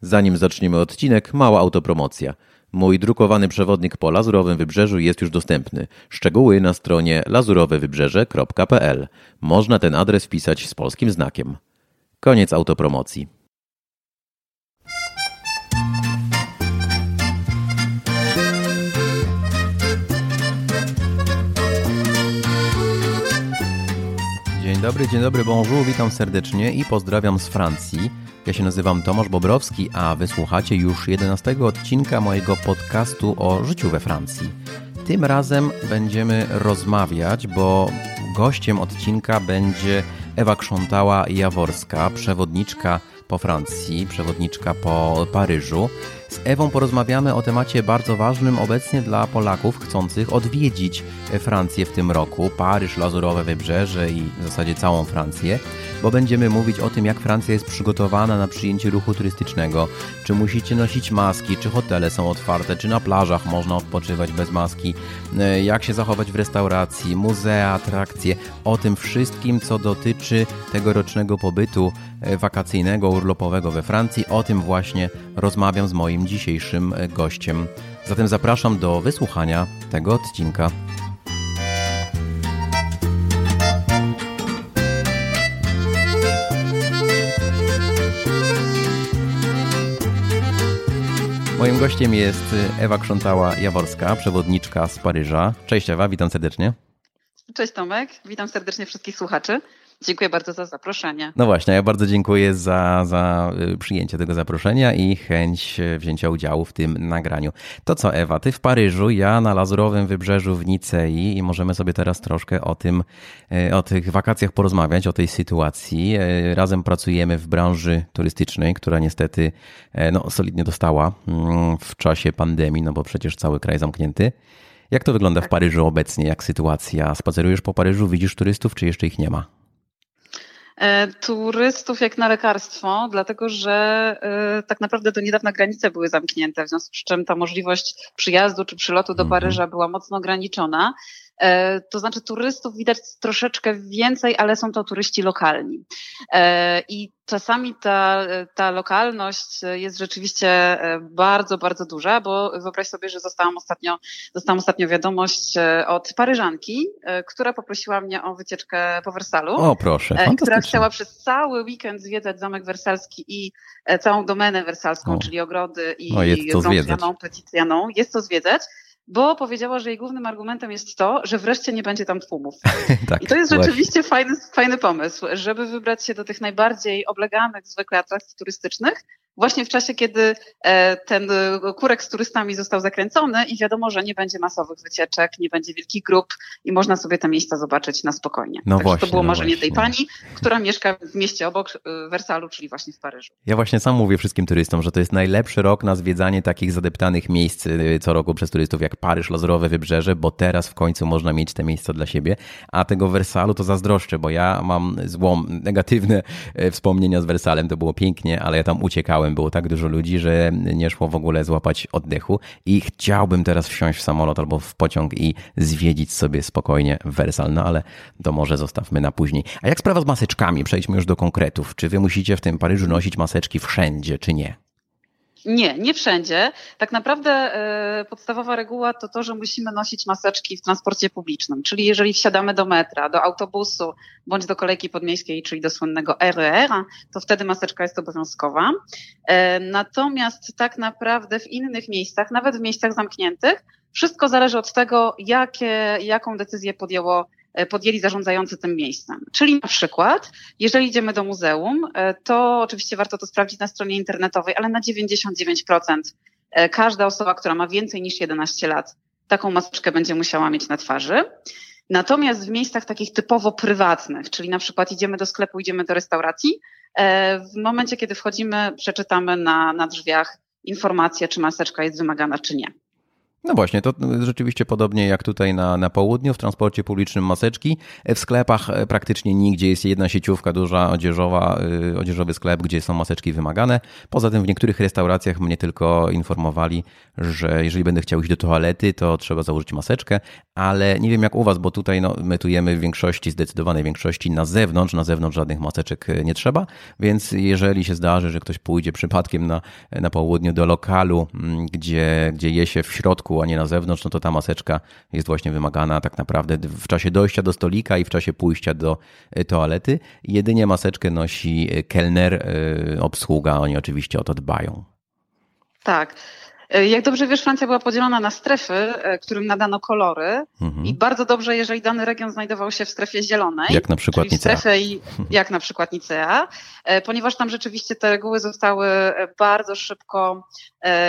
Zanim zaczniemy odcinek, mała autopromocja. Mój drukowany przewodnik po Lazurowym Wybrzeżu jest już dostępny. Szczegóły na stronie lazurowewybrzeże.pl. Można ten adres wpisać z polskim znakiem. Koniec autopromocji. Dzień dobry, dzień dobry, bonjour, witam serdecznie i pozdrawiam z Francji. Ja się nazywam Tomasz Bobrowski, a wysłuchacie już 11 odcinka mojego podcastu o życiu we Francji. Tym razem będziemy rozmawiać, bo gościem odcinka będzie Ewa Krzątała-Jaworska, przewodniczka po Francji, przewodniczka po Paryżu. Z Ewą porozmawiamy o temacie bardzo ważnym obecnie dla Polaków chcących odwiedzić Francję w tym roku, Paryż, Lazurowe Wybrzeże i w zasadzie całą Francję, bo będziemy mówić o tym, jak Francja jest przygotowana na przyjęcie ruchu turystycznego, czy musicie nosić maski, czy hotele są otwarte, czy na plażach można odpoczywać bez maski, e, jak się zachować w restauracji, muzea, atrakcje, o tym wszystkim, co dotyczy tegorocznego pobytu e, wakacyjnego, urlopowego we Francji. O tym właśnie rozmawiam z moim dzisiejszym e, gościem. Zatem zapraszam do wysłuchania tego odcinka. Moim gościem jest Ewa Krzątała-Jaworska, przewodniczka z Paryża. Cześć Ewa, witam serdecznie. Cześć Tomek, witam serdecznie wszystkich słuchaczy. Dziękuję bardzo za zaproszenie. No właśnie, ja bardzo dziękuję za, za y, przyjęcie tego zaproszenia i chęć wzięcia udziału w tym nagraniu. To co, Ewa, ty w Paryżu, ja na Lazurowym Wybrzeżu w Nicei i możemy sobie teraz troszkę o tym, y, o tych wakacjach porozmawiać, o tej sytuacji. Y, razem pracujemy w branży turystycznej, która niestety no, solidnie dostała mm, w czasie pandemii, no bo przecież cały kraj zamknięty. Jak to wygląda w tak. Paryżu obecnie? Jak sytuacja? Spacerujesz po Paryżu, widzisz turystów, czy jeszcze ich nie ma? E, turystów jak na lekarstwo, dlatego że e, tak naprawdę do niedawna granice były zamknięte, w związku z czym ta możliwość przyjazdu czy przylotu do mhm. Paryża była mocno ograniczona. E, to znaczy turystów widać troszeczkę więcej, ale są to turyści lokalni. E, I czasami ta, ta lokalność jest rzeczywiście e, bardzo, bardzo duża, bo wyobraź sobie, że zostałam ostatnio, dostałam ostatnio wiadomość od Paryżanki, która poprosiła mnie o wycieczkę po Wersalu. O, proszę. Która chciała przez cały weekend zwiedzać Zamek Wersalski i całą domenę wersalską, o. czyli ogrody i o, jest to zwiedzać. Jest to zwiedzać bo powiedziała, że jej głównym argumentem jest to, że wreszcie nie będzie tam tłumów. tak, I to jest rzeczywiście fajny, fajny pomysł, żeby wybrać się do tych najbardziej obleganych zwykle atrakcji turystycznych, właśnie w czasie, kiedy e, ten kurek z turystami został zakręcony i wiadomo, że nie będzie masowych wycieczek, nie będzie wielkich grup i można sobie te miejsca zobaczyć na spokojnie. No Także właśnie, to było no marzenie właśnie. tej pani, która mieszka w mieście obok e, Wersalu, czyli właśnie w Paryżu. Ja właśnie sam mówię wszystkim turystom, że to jest najlepszy rok na zwiedzanie takich zadeptanych miejsc e, co roku przez turystów jak Paryż, Lazurowe Wybrzeże, bo teraz w końcu można mieć te miejsca dla siebie, a tego Wersalu to zazdroszczę, bo ja mam złą, negatywne wspomnienia z Wersalem, to było pięknie, ale ja tam uciekałem było tak dużo ludzi, że nie szło w ogóle złapać oddechu i chciałbym teraz wsiąść w samolot albo w pociąg i zwiedzić sobie spokojnie Wersal, no ale to może zostawmy na później. A jak sprawa z maseczkami? Przejdźmy już do konkretów. Czy wy musicie w tym Paryżu nosić maseczki wszędzie, czy nie? Nie, nie wszędzie. Tak naprawdę e, podstawowa reguła to to, że musimy nosić maseczki w transporcie publicznym, czyli jeżeli wsiadamy do metra, do autobusu bądź do kolejki podmiejskiej, czyli do słynnego RER, to wtedy maseczka jest obowiązkowa. E, natomiast tak naprawdę w innych miejscach, nawet w miejscach zamkniętych, wszystko zależy od tego, jakie, jaką decyzję podjęło podjęli zarządzający tym miejscem. Czyli na przykład, jeżeli idziemy do muzeum, e, to oczywiście warto to sprawdzić na stronie internetowej, ale na 99% e, każda osoba, która ma więcej niż 11 lat, taką maseczkę będzie musiała mieć na twarzy. Natomiast w miejscach takich typowo prywatnych, czyli na przykład idziemy do sklepu, idziemy do restauracji, w momencie, kiedy wchodzimy, przeczytamy na, na drzwiach informację, czy maseczka jest wymagana, czy nie. No właśnie, to rzeczywiście podobnie jak tutaj na, na południu, w transporcie publicznym maseczki. W sklepach e, praktycznie nigdzie jest jedna sieciówka duża odzieżowa, e, odzieżowy sklep, gdzie są maseczki wymagane. Poza tym w niektórych restauracjach mnie tylko informowali, że jeżeli będę chciał iść do toalety, to trzeba założyć maseczkę, ale nie wiem jak u Was, bo tutaj no, metujemy w większości, zdecydowanej większości na zewnątrz, na zewnątrz żadnych maseczek e, nie trzeba, więc jeżeli się zdarzy, że ktoś pójdzie przypadkiem na, na południu do lokalu, gdzie, gdzie je się w środku, a nie na zewnątrz, no to ta maseczka jest właśnie wymagana tak naprawdę w czasie dojścia do stolika i w czasie pójścia do e, toalety. Jedynie maseczkę nosi e, kelner, e, obsługa, oni oczywiście o to dbają. Tak. Jak dobrze wiesz, Francja była podzielona na strefy, którym nadano kolory mhm. i bardzo dobrze, jeżeli dany region znajdował się w strefie zielonej. Jak na przykład Nicea. I, jak na przykład Nicea, ponieważ tam rzeczywiście te reguły zostały bardzo szybko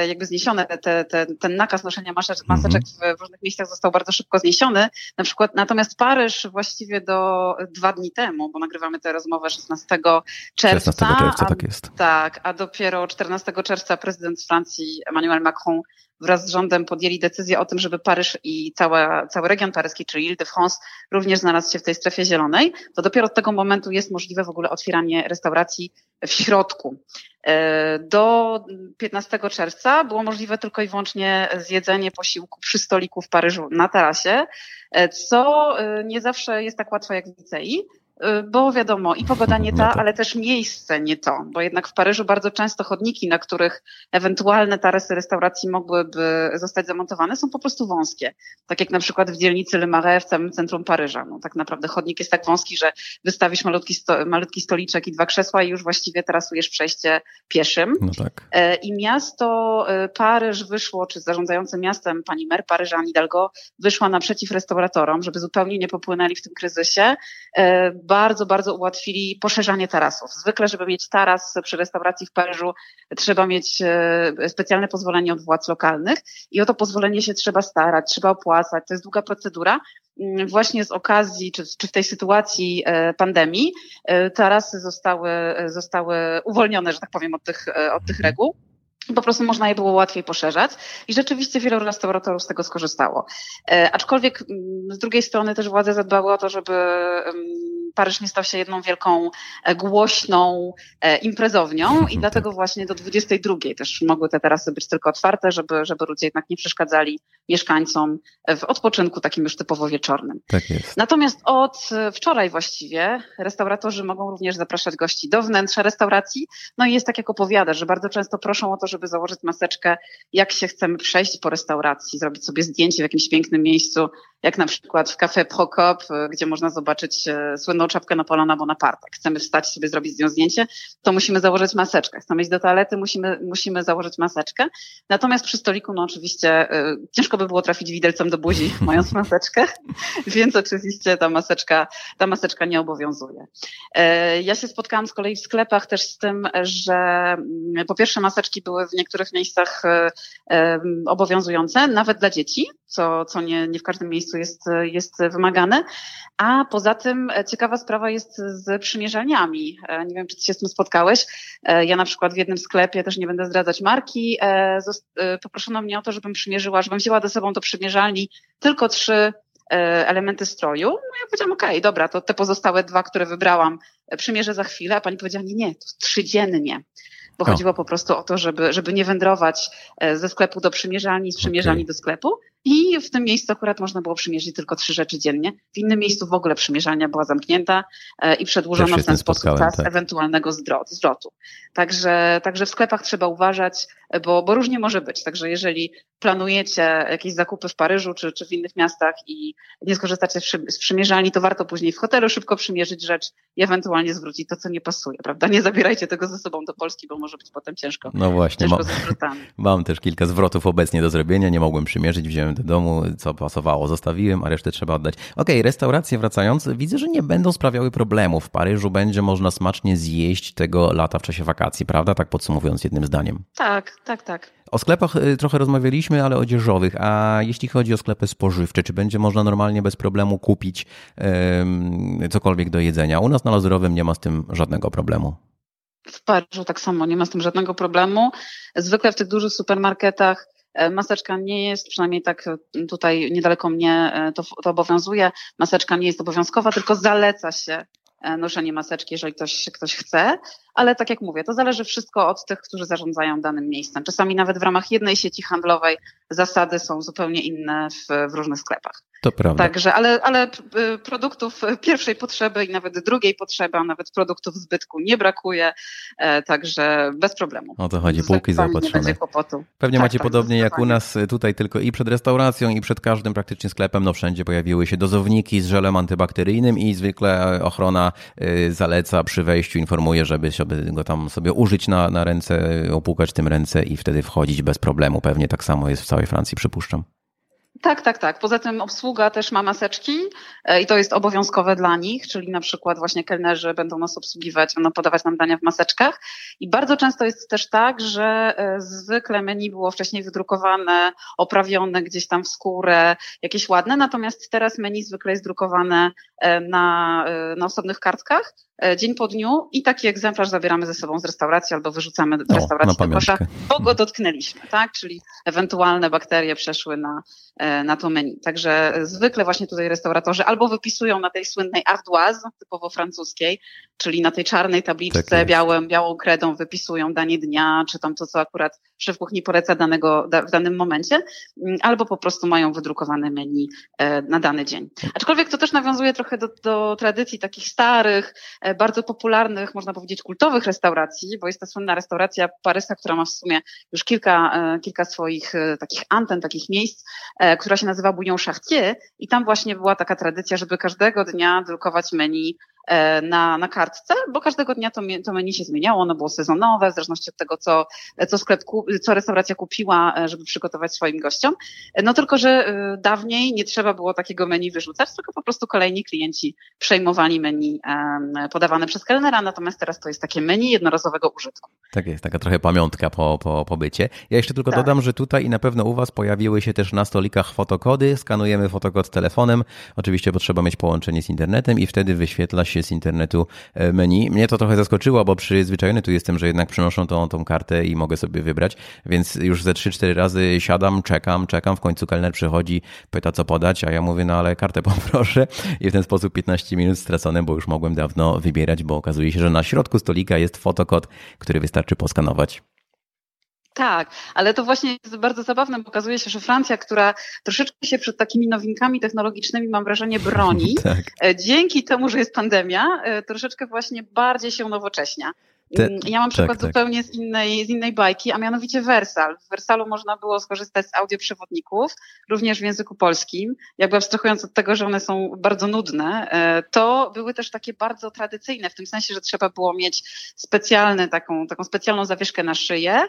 jakby zniesione. Te, te, ten nakaz noszenia maseczek mhm. w różnych miejscach został bardzo szybko zniesiony. Na przykład natomiast Paryż właściwie do dwa dni temu, bo nagrywamy tę rozmowę 16 czerwca. 16 czerwca, tak jest. tak, a dopiero 14 czerwca prezydent Francji Emmanuel Macron wraz z rządem podjęli decyzję o tym, żeby Paryż i cała, cały region paryski, czyli Ile-de-France, również znalazł się w tej strefie zielonej, to dopiero od tego momentu jest możliwe w ogóle otwieranie restauracji w środku. E, do 15 czerwca było możliwe tylko i wyłącznie zjedzenie posiłku przy stoliku w Paryżu na tarasie, e, co e, nie zawsze jest tak łatwe jak w Nicei. Y, bo wiadomo, i pogoda nie ta, ale też miejsce nie to, bo jednak w Paryżu bardzo często chodniki, na których ewentualne taresy restauracji mogłyby zostać zamontowane, są po prostu wąskie. Tak jak na przykład w dzielnicy Le Marais w całym centrum Paryża. No, tak naprawdę chodnik jest tak wąski, że wystawisz malutki, sto, malutki stoliczek i dwa krzesła i już właściwie tarasujesz przejście pieszym. No tak. E, I miasto e, Paryż wyszło, czy zarządzające miastem pani mer Paryża Anne Hidalgo wyszła naprzeciw restauratorom, żeby zupełnie nie popłynęli w tym kryzysie e, bardzo, bardzo ułatwili poszerzanie tarasów. Zwykle, żeby mieć taras przy restauracji w Paryżu, trzeba mieć e, specjalne pozwolenie od władz lokalnych i o to pozwolenie się trzeba starać, trzeba opłacać. To jest długa procedura. Mm, właśnie z okazji, czy, czy w tej sytuacji e, pandemii, e, tarasy zostały, zostały uwolnione, że tak powiem, od tych, od tych reguł po prostu można je było łatwiej poszerzać i rzeczywiście wielu restauratorów z tego skorzystało. E, aczkolwiek m, mm, z drugiej strony też władze zadbały o to, żeby m, Paryż nie stał się jedną wielką, e, głośną e, imprezownią i dlatego właśnie do 22 też mogły te terasy być tylko otwarte, żeby, żeby ludzie jednak nie przeszkadzali mieszkańcom w odpoczynku takim już typowo wieczornym. Tak jest. Natomiast od wczoraj właściwie restauratorzy mogą również zapraszać gości do wnętrza restauracji. No i jest tak jak opowiada, że bardzo często proszą o to, żeby założyć maseczkę, jak się chcemy przejść po restauracji, zrobić sobie zdjęcie w jakimś pięknym miejscu, jak na przykład w Café Procop, gdzie można zobaczyć e, słynną czapkę Napoleona Bonaparte. Chcemy wstać sobie zrobić z nią zdjęcie, to musimy założyć maseczkę. Chcemy iść do toalety, musimy, musimy założyć maseczkę. Natomiast przy stoliku, no oczywiście y, ciężko by było trafić widelcem do buzi, mając maseczkę, więc oczywiście ta maseczka, ta maseczka nie obowiązuje. Y, ja się spotkałam z kolei w sklepach też z tym, że y, po pierwsze maseczki były w niektórych miejscach obowiązujące, nawet dla dzieci, co, co nie, nie w każdym miejscu jest, jest wymagane. A poza tym ciekawa sprawa jest z przymierzalniami. E, nie wiem, czy ty się z tym spotkałeś. E, ja na przykład w jednym sklepie, też nie będę zdradzać marki, e, poproszono mnie o to, żebym przymierzyła, żebym wzięła ze sobą do przymierzalni tylko trzy elementy stroju. No ja powiedziałam, okej, okay, dobra, to te pozostałe dwa, które wybrałam, przymierzę za chwilę, a pani powiedziała, nie, nie, to trzydziennie bo chodziło po prostu o to, żeby, żeby nie wędrować ze sklepu do przymierzalni, z przymierzalni okay. do sklepu, i w tym miejscu akurat można było przymierzyć tylko trzy rzeczy dziennie. W innym miejscu w ogóle przymierzalnia była zamknięta e, i przedłużono w ten sposób czas tak. ewentualnego zwrotu. Także, także w sklepach trzeba uważać, bo, bo różnie może być. Także jeżeli planujecie jakieś zakupy w Paryżu czy, czy w innych miastach i nie skorzystacie z przymierzalni, to warto później w hotelu szybko przymierzyć rzecz i ewentualnie zwrócić to, co nie pasuje, prawda? Nie zabierajcie tego ze sobą do Polski, bo może być potem ciężko. No właśnie, ciężko mam, mam też kilka zwrotów obecnie do zrobienia, nie mogłem przymierzyć, wziąłem wziąłem do domu, co pasowało, zostawiłem, a resztę trzeba oddać. Okej, okay, restauracje wracając, widzę, że nie będą sprawiały problemów. W Paryżu będzie można smacznie zjeść tego lata w czasie wakacji, prawda? Tak podsumowując jednym zdaniem. Tak, tak, tak. O sklepach y, trochę rozmawialiśmy, ale odzieżowych. A jeśli chodzi o sklepy spożywcze, czy będzie można normalnie bez problemu kupić um, cokolwiek do jedzenia? U nas na Lazurowym nie ma z tym żadnego problemu. W Paryżu tak samo, nie ma z tym żadnego problemu. Zwykle w tych dużych supermarketach Maseczka nie jest, przynajmniej tak tutaj niedaleko mnie to, to obowiązuje, maseczka nie jest obowiązkowa, tylko zaleca się noszenie maseczki, jeżeli ktoś, ktoś chce, ale tak jak mówię, to zależy wszystko od tych, którzy zarządzają danym miejscem. Czasami nawet w ramach jednej sieci handlowej zasady są zupełnie inne w, w różnych sklepach. To prawda. Także, ale, ale y, produktów pierwszej potrzeby i nawet drugiej potrzeby, a nawet produktów zbytku nie brakuje, e, także bez problemu. O to chodzi, półki zaopatrzone. Pewnie tak, macie tak, podobnie jak u nas tutaj, tylko i przed restauracją, i przed każdym praktycznie sklepem, no wszędzie pojawiły się dozowniki z żelem antybakteryjnym i zwykle ochrona y, zaleca przy wejściu, informuje, żeby, żeby go tam sobie użyć na, na ręce, opłukać tym ręce i wtedy wchodzić bez problemu. Pewnie tak samo jest w całej Francji, przypuszczam. Tak, tak, tak. Poza tym obsługa też ma maseczki e, i to jest obowiązkowe dla nich, czyli na przykład właśnie kelnerzy będą nas obsługiwać, będą podawać nam dania w maseczkach. I bardzo często jest też tak, że e, zwykle menu było wcześniej wydrukowane, oprawione gdzieś tam w skórę, jakieś ładne, natomiast teraz menu zwykle jest drukowane e, na, na osobnych kartkach dzień po dniu i taki egzemplarz zabieramy ze sobą z restauracji albo wyrzucamy w restauracji o, do kosza, bo go dotknęliśmy, tak? Czyli ewentualne bakterie przeszły na, na to menu. Także zwykle właśnie tutaj restauratorzy albo wypisują na tej słynnej ardoise, typowo francuskiej, czyli na tej czarnej tabliczce tak białym, białą kredą wypisują danie dnia, czy tam to, co akurat szef kuchni poleca danego, w danym momencie, mm, albo po prostu mają wydrukowane menu e, na dany dzień. Aczkolwiek to też nawiązuje trochę do, do tradycji takich starych, e, bardzo popularnych, można powiedzieć, kultowych restauracji, bo jest ta słynna restauracja paryska, która ma w sumie już kilka, e, kilka swoich takich anten, takich miejsc, która się nazywa Bouillon Chartier i tam właśnie była taka tradycja, żeby każdego dnia drukować menu na, na kartce, bo każdego dnia to, to menu się zmieniało, ono było sezonowe, w zależności od tego, co, co sklep, co restauracja kupiła, e, żeby przygotować swoim gościom. E, no tylko, że dawniej nie trzeba było takiego menu wyrzucać, tylko po prostu kolejni klienci przejmowali menu podawane przez kelnera, natomiast teraz to jest takie menu jednorazowego użytku. Tak jest, taka trochę pamiątka po, po pobycie. Ja jeszcze tylko tak. dodam, że tutaj i na pewno u Was pojawiły się też na stolikach fotokody, skanujemy fotokod telefonem, oczywiście potrzeba mieć połączenie z internetem i wtedy wyświetla się z internetu e, menu. Mnie to trochę zaskoczyło, bo przyzwyczajony tu jestem, że jednak przynoszą tą, tą kartę i mogę sobie wybrać, więc już ze 3-4 razy siadam, czekam, czekam, w końcu kelner przychodzi, pyta co podać, a ja mówię, no ale kartę poproszę i w ten sposób 15 minut stracone, bo już mogłem dawno wybierać, bo okazuje się, że na środku stolika jest fotokod, który wystarczy poskanować. Tak, ale to właśnie jest bardzo zabawne, bo okazuje się, że Francja, która troszeczkę się przed takimi nowinkami technologicznymi, mam wrażenie, broni, tak. E, dzięki temu, że jest pandemia, e, troszeczkę właśnie bardziej się nowocześnia. Te, mm, ja mam przykład tak, tak, zupełnie z innej, z innej bajki, a mianowicie Wersal. W Wersalu można było skorzystać z audioprzewodników, również w języku polskim. Jakby abstrahując od tego, że one są bardzo nudne, e, to były też takie bardzo tradycyjne, w tym sensie, że trzeba było mieć specjalny, taką, taką specjalną zawieszkę na szyję,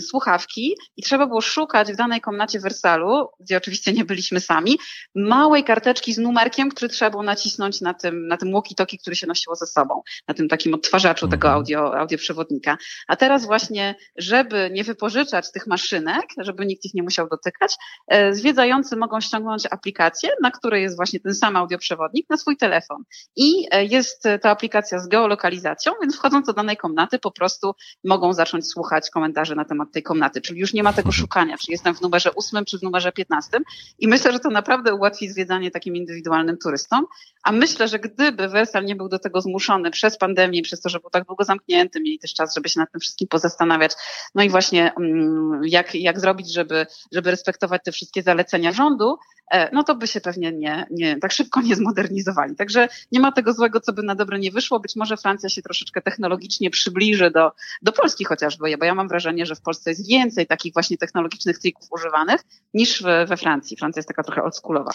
słuchawki i trzeba było szukać w danej komnacie Wersalu, gdzie oczywiście nie byliśmy sami, małej karteczki z numerkiem, który trzeba było nacisnąć na tym, na tym walkie-talkie, który się nosiło ze sobą, na tym takim odtwarzaczu tego audio, audioprzewodnika. A teraz właśnie, żeby nie wypożyczać tych maszynek, żeby nikt ich nie musiał dotykać, e, zwiedzający mogą ściągnąć aplikację, na której jest właśnie ten sam audioprzewodnik na swój telefon. I e, jest ta aplikacja z geolokalizacją, więc wchodząc do danej komnaty po prostu mogą zacząć słuchać komentarzy na temat tej komnaty. Czyli już nie ma tego szukania, czy jestem w numerze ósmym, czy w numerze piętnastym. I myślę, że to naprawdę ułatwi zwiedzanie takim indywidualnym turystom. A myślę, że gdyby Wersal nie był do tego zmuszony przez pandemię, przez to, że był tak długo zamknięty, mieli też czas, żeby się nad tym wszystkim pozastanawiać. No i właśnie mm, jak, jak zrobić, żeby, żeby respektować te wszystkie zalecenia rządu, e, no to by się pewnie nie, nie, tak szybko nie zmodernizowali. Także nie ma tego złego, co by na dobre nie wyszło. Być może Francja się troszeczkę technologicznie przybliży do, do Polski chociażby, bo ja mam wrażenie, że w Polsce jest więcej takich właśnie technologicznych trików używanych niż we, Francji. Francja jest taka trochę oldschoolowa.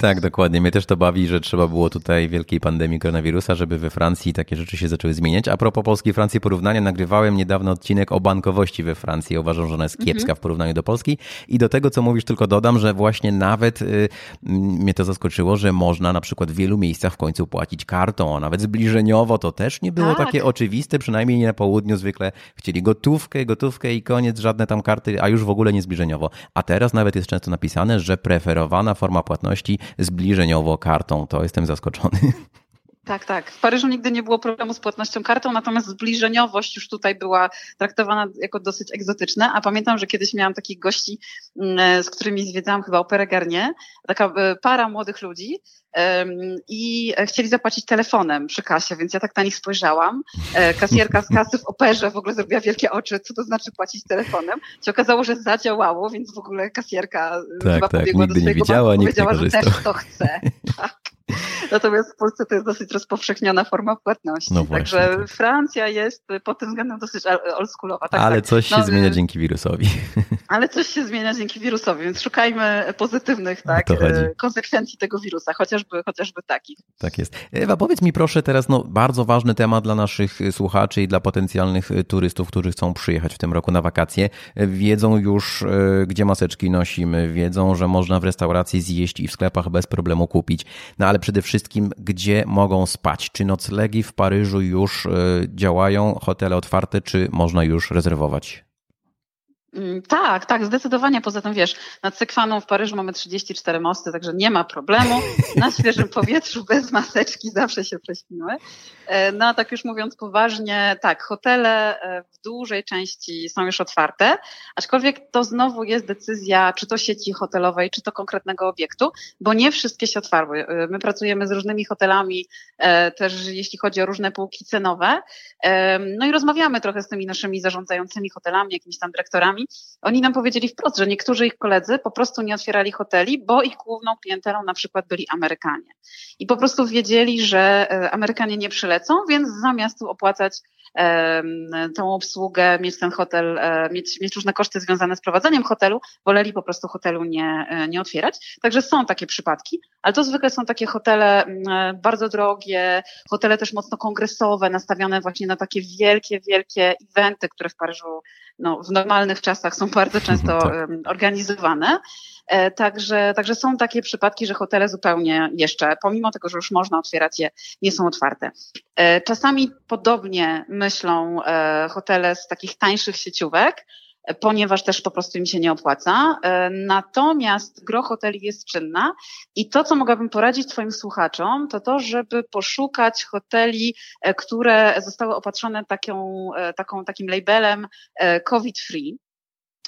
Tak, dokładnie. Mnie też to bawi, że trzeba było tutaj wielkiej pandemii koronawirusa, żeby we Francji takie rzeczy się zaczęły zmieniać. A propos Polski Francji porównania, nagrywałem niedawno odcinek o bankowości we Francji. Uważam, że ona jest kiepska mhm. w porównaniu do Polski. I do tego, co mówisz, tylko dodam, że właśnie nawet y, mnie to zaskoczyło, że można na przykład w wielu miejscach w końcu płacić kartą, a nawet zbliżeniowo to też nie było tak. takie oczywiste, przynajmniej nie na południu zwykle chcieli gotówkę, gotówkę i koniec, żadne tam karty, a już w ogóle nie zbliżeniowo. A teraz nawet jest często napisane, że preferowana forma płatności zbliżeniowo kartą. To jestem zaskoczony. Tak, tak. W Paryżu nigdy nie było problemu z płatnością kartą, natomiast zbliżeniowość już tutaj była traktowana jako dosyć egzotyczna, a pamiętam, że kiedyś miałam takich gości, mm, z którymi zwiedzałam chyba operę Garnier, taka e, para młodych ludzi, i chcieli zapłacić telefonem przy kasie, więc ja tak na nich spojrzałam. E, kasjerka z kasy w operze w ogóle zrobiła wielkie oczy, co to znaczy płacić telefonem. Się okazało, że zadziałało, więc w ogóle kasjerka tak, chyba tak, pobiegła do swojego nie widziała, banku, powiedziała, że też to chce. Tak. Natomiast w Polsce to jest dosyć rozpowszechniona forma płatności. No właśnie, Także tak. Francja jest pod tym względem dosyć oldschoolowa. Tak, ale tak. coś się no, zmienia y, dzięki wirusowi. Ale coś się zmienia dzięki wirusowi, więc szukajmy pozytywnych tak, y, konsekwencji tego wirusa, chociażby, chociażby. Tak jest. Ewa, powiedz mi proszę teraz, no, bardzo ważny temat dla naszych słuchaczy i dla potencjalnych turystów, którzy chcą przyjechać w tym roku na wakacje. Wiedzą już, y, gdzie maseczki nosimy, wiedzą, że można w restauracji zjeść i w sklepach bez problemu kupić. No ale przede wszystkim, gdzie mogą spać? Czy noclegi w Paryżu już działają, hotele otwarte, czy można już rezerwować? Mm, tak, tak, zdecydowanie. Poza tym wiesz, nad Sekwaną w Paryżu mamy 34 mosty, także nie ma problemu. Na świeżym powietrzu, bez maseczki zawsze się prześpimy. E, no a tak już mówiąc poważnie, tak, hotele e, w dużej części są już otwarte, aczkolwiek to znowu jest decyzja, czy to sieci hotelowej, czy to konkretnego obiektu, bo nie wszystkie się otwarły. E, my pracujemy z różnymi hotelami, też jeśli chodzi o różne półki cenowe. No i rozmawiamy trochę z tymi naszymi zarządzającymi hotelami, jakimiś tam dyrektorami, oni nam powiedzieli wprost, że niektórzy ich koledzy po prostu nie otwierali hoteli, bo ich główną klientelą na przykład byli Amerykanie. I po prostu wiedzieli, że e, Amerykanie nie przylecą, więc zamiast opłacać tą obsługę, mieć ten hotel, e, mieć, mieć różne koszty związane z prowadzeniem hotelu, woleli po prostu hotelu nie, e, nie otwierać. Także są takie przypadki, ale to zwykle są takie hotele bardzo drogie, hotele też mocno kongresowe, nastawione właśnie na takie wielkie, wielkie eventy, które w Paryżu no, w normalnych czasach są bardzo często tak. organizowane. E, także, także są takie przypadki, że hotele zupełnie jeszcze, pomimo tego, że już można otwierać je, nie są otwarte. E, czasami podobnie myślą e, hotele z takich tańszych sieciówek, ponieważ też po prostu im się nie opłaca. Natomiast gro hoteli jest czynna i to, co mogłabym poradzić Twoim słuchaczom, to to, żeby poszukać hoteli, które zostały opatrzone taką, taką, takim labelem COVID-free.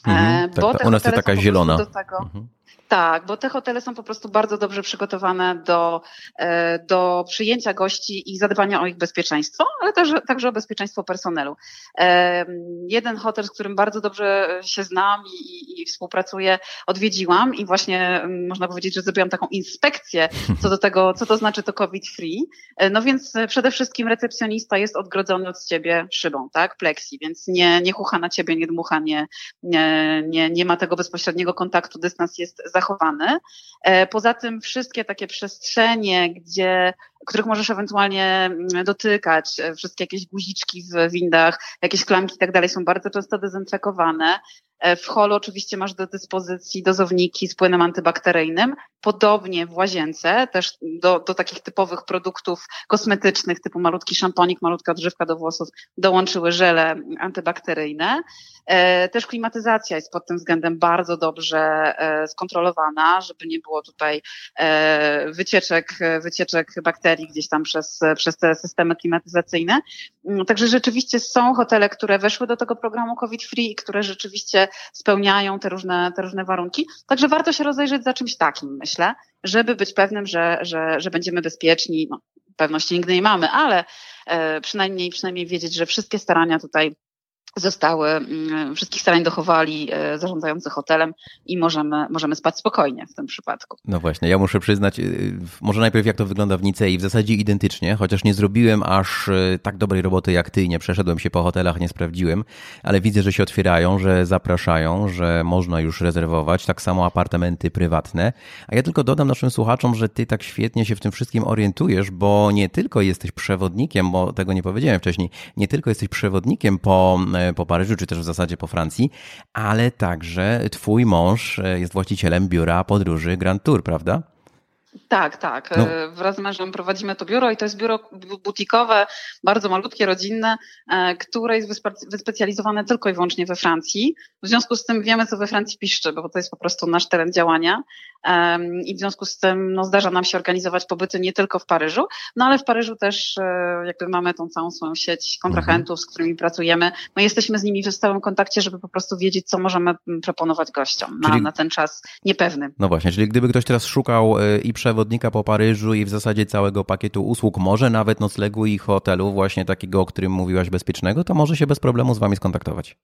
Mhm, bo tak, u nas to taka zielona. Do tego, mhm. Tak, bo te hotele są po prostu bardzo dobrze przygotowane do, e, do przyjęcia gości i zadbania o ich bezpieczeństwo, ale też, także o bezpieczeństwo personelu. E, jeden hotel, z którym bardzo dobrze się znam i, i współpracuję, odwiedziłam i właśnie mm, można powiedzieć, że zrobiłam taką inspekcję co do tego, co to znaczy to COVID-free. E, no więc przede wszystkim recepcjonista jest odgrodzony od ciebie szybą, tak, plexi, więc nie, nie chucha na ciebie, nie dmucha, nie, nie, nie, ma tego bezpośredniego kontaktu, dystans jest zachowany. E, poza tym wszystkie takie przestrzenie, gdzie których możesz ewentualnie mm, dotykać, e, wszystkie jakieś guziczki w windach, jakieś klamki i tak dalej są bardzo często dezynfekowane. E, w holu oczywiście masz do dyspozycji dozowniki z płynem antybakteryjnym. Podobnie w łazience, też do, do takich typowych produktów kosmetycznych, typu malutki szamponik, malutka odżywka do włosów, dołączyły żele antybakteryjne. E, też klimatyzacja jest pod tym względem bardzo dobrze skontrolowana, żeby nie było tutaj wycieczek, wycieczek bakterii gdzieś tam przez, przez te systemy klimatyzacyjne. Mm, także rzeczywiście są hotele, które weszły do tego programu COVID Free i które rzeczywiście spełniają te różne, te różne warunki. Także warto się rozejrzeć za czymś takim, myślę, żeby być pewnym, że, że, że będziemy bezpieczni. No, pewności nigdy nie mamy, ale e, przynajmniej, przynajmniej wiedzieć, że wszystkie starania tutaj zostały, mm, wszystkich starań dochowali e, zarządzający hotelem i możemy, możemy spać spokojnie w tym przypadku. No właśnie, ja muszę przyznać, y, może najpierw jak to wygląda w Nicei, w zasadzie identycznie, chociaż nie zrobiłem aż y, tak dobrej roboty jak ty, nie przeszedłem się po hotelach, nie sprawdziłem, ale widzę, że się otwierają, że zapraszają, że można już rezerwować, tak samo apartamenty prywatne, a ja tylko dodam naszym słuchaczom, że ty tak świetnie się w tym wszystkim orientujesz, bo nie tylko jesteś przewodnikiem, bo tego nie powiedziałem wcześniej, nie tylko jesteś przewodnikiem po E, po Paryżu, czy też w zasadzie po Francji, ale także twój mąż e, jest właścicielem biura podróży Grand Tour, prawda? Tak, tak. No. E, wraz z mężem prowadzimy to biuro i to jest biuro butikowe, bardzo malutkie, rodzinne, e, które jest wyspecjalizowane tylko i wyłącznie we Francji. W związku z tym wiemy, co we Francji piszczy, bo to jest po prostu nasz teren działania i w związku z tym no, zdarza nam się organizować pobyty nie tylko w Paryżu, no ale w Paryżu też e, jakby mamy tą całą swoją sieć kontrahentów, z którymi pracujemy. My jesteśmy z nimi w stałym kontakcie, żeby po prostu wiedzieć, co możemy proponować gościom na, na ten czas niepewny. No właśnie, czyli gdyby ktoś teraz szukał i przewodnika po Paryżu i w zasadzie całego pakietu usług, może nawet noclegu i hotelu, właśnie takiego, o którym mówiłaś, bezpiecznego, to może się bez problemu z Wami skontaktować.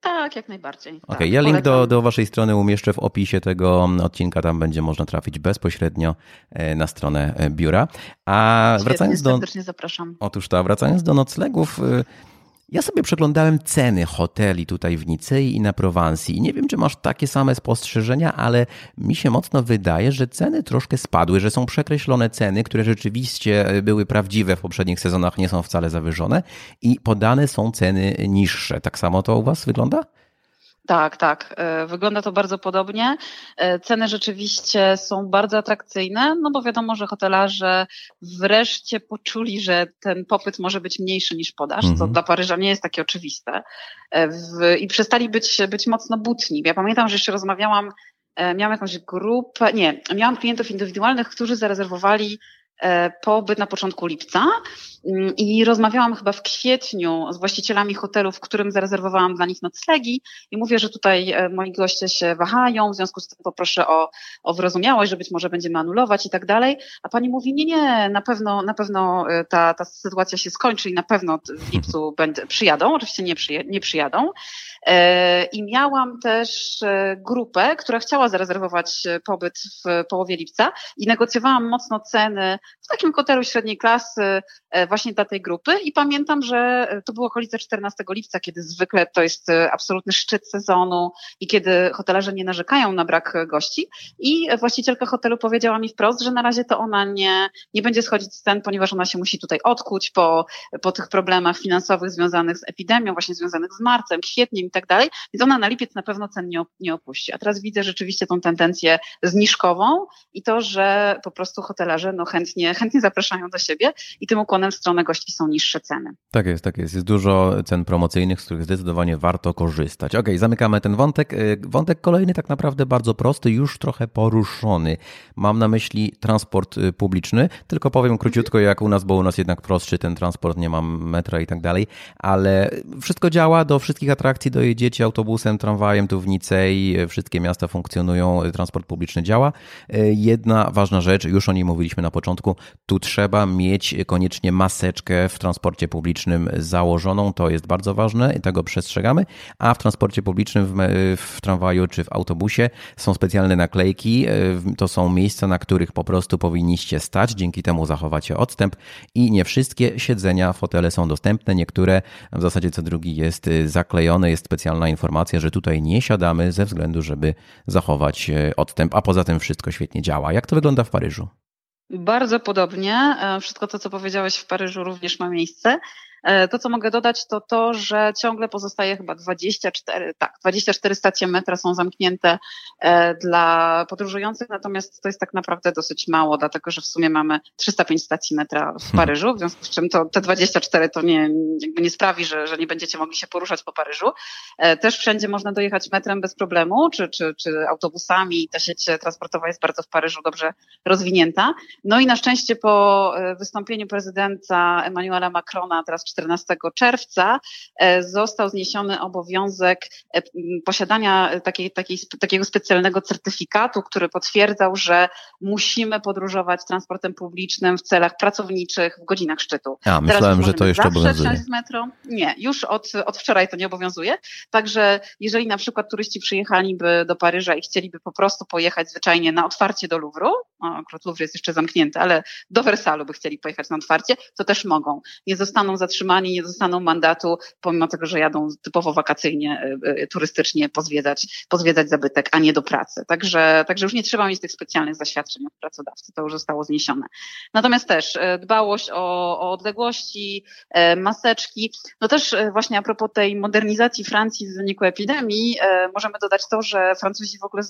Tak, jak najbardziej. Okej, okay, tak, ja link do, do Waszej strony umieszczę w opisie tego odcinka, tam będzie można trafić bezpośrednio e, na stronę e, biura. A Świetnie, wracając do. Serdecznie zapraszam. Otóż to, wracając do noclegów. E, ja sobie przeglądałem ceny hoteli tutaj w Nicei i na Prowansji. Nie wiem, czy masz takie same spostrzeżenia, ale mi się mocno wydaje, że ceny troszkę spadły, że są przekreślone ceny, które rzeczywiście były prawdziwe w poprzednich sezonach, nie są wcale zawyżone i podane są ceny niższe. Tak samo to u Was wygląda? Tak, tak. E, wygląda to bardzo podobnie. E, ceny rzeczywiście są bardzo atrakcyjne, no bo wiadomo, że hotelarze wreszcie poczuli, że ten popyt może być mniejszy niż podaż, co mhm. dla Paryża nie jest takie oczywiste. E, I przestali być, być mocno butni. Ja pamiętam, że jeszcze rozmawiałam, miałam jakąś grupę, nie, miałam klientów indywidualnych, którzy zarezerwowali pobyt na początku lipca. Mm, i rozmawiałam chyba w kwietniu z właścicielami hotelu, w którym zarezerwowałam dla nich noclegi. I mówię, że tutaj e, moi goście się wahają, w związku z tym poproszę o, o wyrozumiałość, że być może będziemy anulować i tak dalej, a pani mówi, nie, nie, na pewno, na pewno e, ta, ta sytuacja się skończy i na pewno w lipcu będę, przyjadą, oczywiście nie, przyje, nie przyjadą. I miałam też grupę, która chciała zarezerwować pobyt w połowie lipca i negocjowałam mocno ceny w takim hotelu średniej klasy e, właśnie dla tej grupy. I pamiętam, że e, to było okolice 14 lipca, kiedy zwykle to jest e, absolutny szczyt sezonu i kiedy hotelarze nie narzekają na brak gości. I właścicielka hotelu powiedziała mi wprost, że na razie to ona nie, nie będzie schodzić z cen, ponieważ ona się musi tutaj odkuć po, po tych problemach finansowych związanych z epidemią, właśnie związanych z marcem, kwietniem i tak dalej, więc ona na lipiec na pewno cen nie, nie opuści. A teraz widzę rzeczywiście tą tendencję zniżkową i to, że po prostu hotelarze no chętnie chętnie, chętnie zapraszają do siebie i tym ukłonem w stronę gości są niższe ceny. Tak jest, tak jest. Jest dużo cen promocyjnych, z których zdecydowanie warto korzystać. Ok, zamykamy ten wątek. Y, wątek kolejny tak naprawdę bardzo prosty, już trochę poruszony. Mam na myśli transport y, publiczny, tylko powiem króciutko jak u nas, bo u nas jednak prostszy ten transport, nie mam metra i tak dalej, ale wszystko działa, do wszystkich atrakcji dojedziecie autobusem, tramwajem tu w Nicei, wszystkie miasta funkcjonują, transport publiczny działa. Y, jedna ważna rzecz, już o niej mówiliśmy na początku, tu trzeba mieć koniecznie maseczkę w transporcie publicznym założoną, to jest bardzo ważne i tego przestrzegamy, a w transporcie publicznym, w, w tramwaju czy w autobusie są specjalne naklejki, to są miejsca, na których po prostu powinniście stać, dzięki temu zachowacie odstęp i nie wszystkie siedzenia, fotele są dostępne, niektóre w zasadzie co drugi jest zaklejone, jest specjalna informacja, że tutaj nie siadamy ze względu, żeby zachować odstęp, a poza tym wszystko świetnie działa. Jak to wygląda w Paryżu? Bardzo podobnie. E, wszystko to, co powiedziałeś w Paryżu również ma miejsce. E, to, co mogę dodać, to to, że ciągle pozostaje chyba 24, tak, 24 stacje metra są zamknięte e, dla podróżujących, natomiast to jest tak naprawdę dosyć mało, dlatego że w sumie mamy 305 stacji metra w hmm. Paryżu, w związku z czym to te 24 to nie, jakby nie sprawi, że, że nie będziecie mogli się poruszać po Paryżu. E, też wszędzie można dojechać metrem bez problemu, czy, czy, czy autobusami. Ta sieć transportowa jest bardzo w Paryżu dobrze rozwinięta. No i na szczęście po wystąpieniu prezydenta Emmanuela Macrona teraz 14 czerwca e, został zniesiony obowiązek e, posiadania takiej, takiej, takiego specjalnego certyfikatu, który potwierdzał, że musimy podróżować transportem publicznym w celach pracowniczych w godzinach szczytu. A, myślałem, że to jeszcze obowiązuje. z metro. Nie, już od, od wczoraj to nie obowiązuje. Także jeżeli na przykład turyści przyjechaliby do Paryża i chcieliby po prostu pojechać zwyczajnie na otwarcie do Louvru, akurat Louvre jest jeszcze zamknięty, ale do Wersalu by chcieli pojechać na otwarcie, to też mogą. Nie zostaną zatrzymani zatrzymani, nie dostaną mandatu, pomimo tego, że jadą typowo wakacyjnie, turystycznie pozwiedzać, pozwiedzać zabytek, a nie do pracy. Także, także już nie trzeba mieć tych specjalnych zaświadczeń od pracodawcy, to już zostało zniesione. Natomiast też dbałość o, o odległości, maseczki, no też właśnie a propos tej modernizacji Francji w wyniku epidemii, możemy dodać to, że Francuzi w ogóle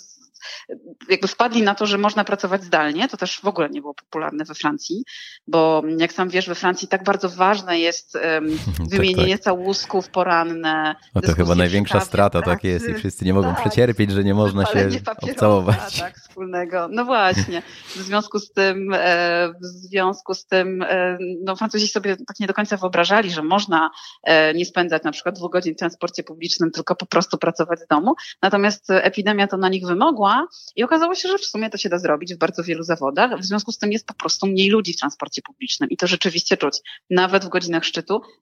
jakby wpadli na to, że można pracować zdalnie. To też w ogóle nie było popularne we Francji, bo jak sam wiesz, we Francji tak bardzo ważne jest wymienienie tak, tak. całusków poranne. No to chyba największa strata, pracy. tak jest i wszyscy nie mogą tak. przecierpieć, że nie można się obcałować. Tak, wspólnego. No właśnie. W związku z tym, e, w związku z tym, e, no Francuzi sobie tak nie do końca wyobrażali, że można e, nie spędzać na przykład dwóch godzin w transporcie publicznym, tylko po prostu pracować z domu. Natomiast epidemia to na nich wymogła i okazało się, że w sumie to się da zrobić w bardzo wielu zawodach. W związku z tym jest po prostu mniej ludzi w transporcie publicznym i to rzeczywiście czuć. Nawet w godzinach